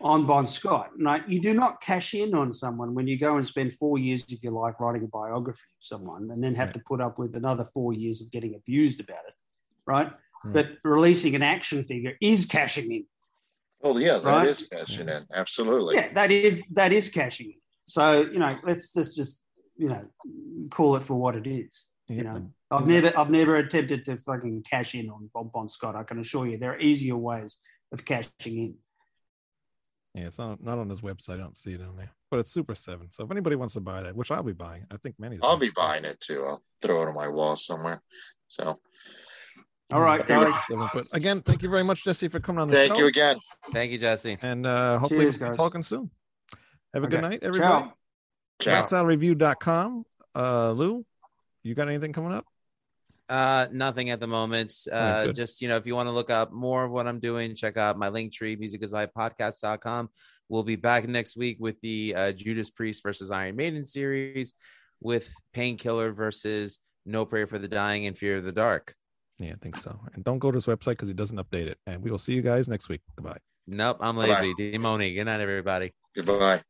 on Bon Scott. Now you do not cash in on someone when you go and spend four years of your life writing a biography of someone and then have Right. to put up with another four years of getting abused about it, right? Hmm. but releasing an action figure is cashing in. Oh yeah, that is Right. cashing in. Absolutely. Yeah, that is that is cashing in. So you know, let's just just you know call it for what it is. Yeah. You know, I've never I've never attempted to fucking cash in on Bob Bon Scott. I can assure you, there are easier ways of cashing in. Yeah, it's not not on his website. I don't see it on there, but it's Super Seven. So if anybody wants to buy that, which I'll be buying, I think many. I'll be buying it too. I'll throw it on my wall somewhere. So All right, guys. But again, thank you very much, Jesse, for coming on the thank show. Thank you again. Thank you, Jesse. And uh, hopefully Cheers, we'll be talking soon. Have a good night, everybody. Ciao. Ciao. RatSaladReview.com. Uh, Lou, you got anything coming up? Uh, nothing at the moment. Uh, good. just you know, if you want to look up more of what I'm doing, check out my link tree, musicaslive.podcast.com. We'll be back next week with the uh, Judas Priest versus Iron Maiden series, with Painkiller versus No Prayer for the Dying and Fear of the Dark. Yeah, I think so. And don't go to his website because he doesn't update it. And we will see you guys next week. Goodbye. Nope, I'm Bye-bye. lazy. Demoni. Good night, everybody. Goodbye.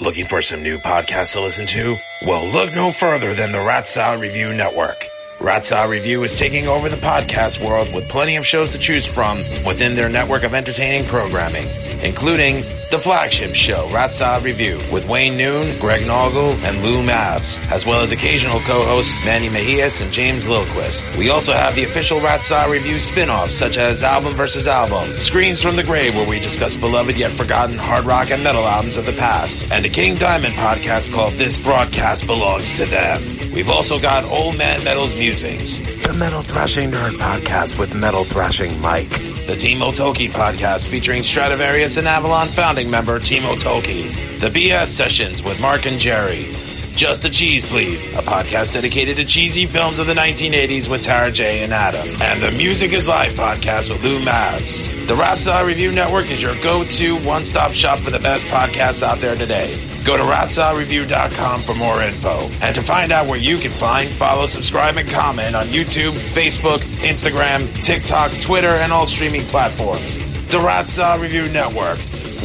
Looking for some new podcasts to listen to? Well, look no further than the Rat Salad Review Network. Rat Salad Review is taking over the podcast world with plenty of shows to choose from within their network of entertaining programming, including the flagship show, Rat Salad Review, with Wayne Noon, Greg Noggle, and Lou Mavs, as well as occasional co-hosts Manny Mejias and James Lilquist. We also have the official Rat Salad Review spin-offs, such as Album vs. Album, Screams from the Grave, where we discuss beloved yet forgotten hard rock and metal albums of the past, and a King Diamond podcast called This Broadcast Belongs to Them. We've also got Old Man Metal's Musings, the Metal Thrashing Nerd podcast with Metal Thrashing Mike, the Timo Tolkien podcast featuring Stradivarius and Avalon founding member Timo Tolkien, the BS Sessions with Mark and Jerry, Just the Cheese Please, a podcast dedicated to cheesy films of the 1980s with Tara J and Adam, and the Music is Live podcast with Lou Mavs. The Rat Salad Review Network is your go-to one-stop shop for the best podcasts out there today. Go to ratsaladreview.com for more info. And to find out where you can find, follow, subscribe, and comment on YouTube, Facebook, Instagram, TikTok, Twitter, and all streaming platforms. The Rat Salad Review Network.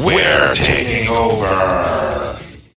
We're taking over.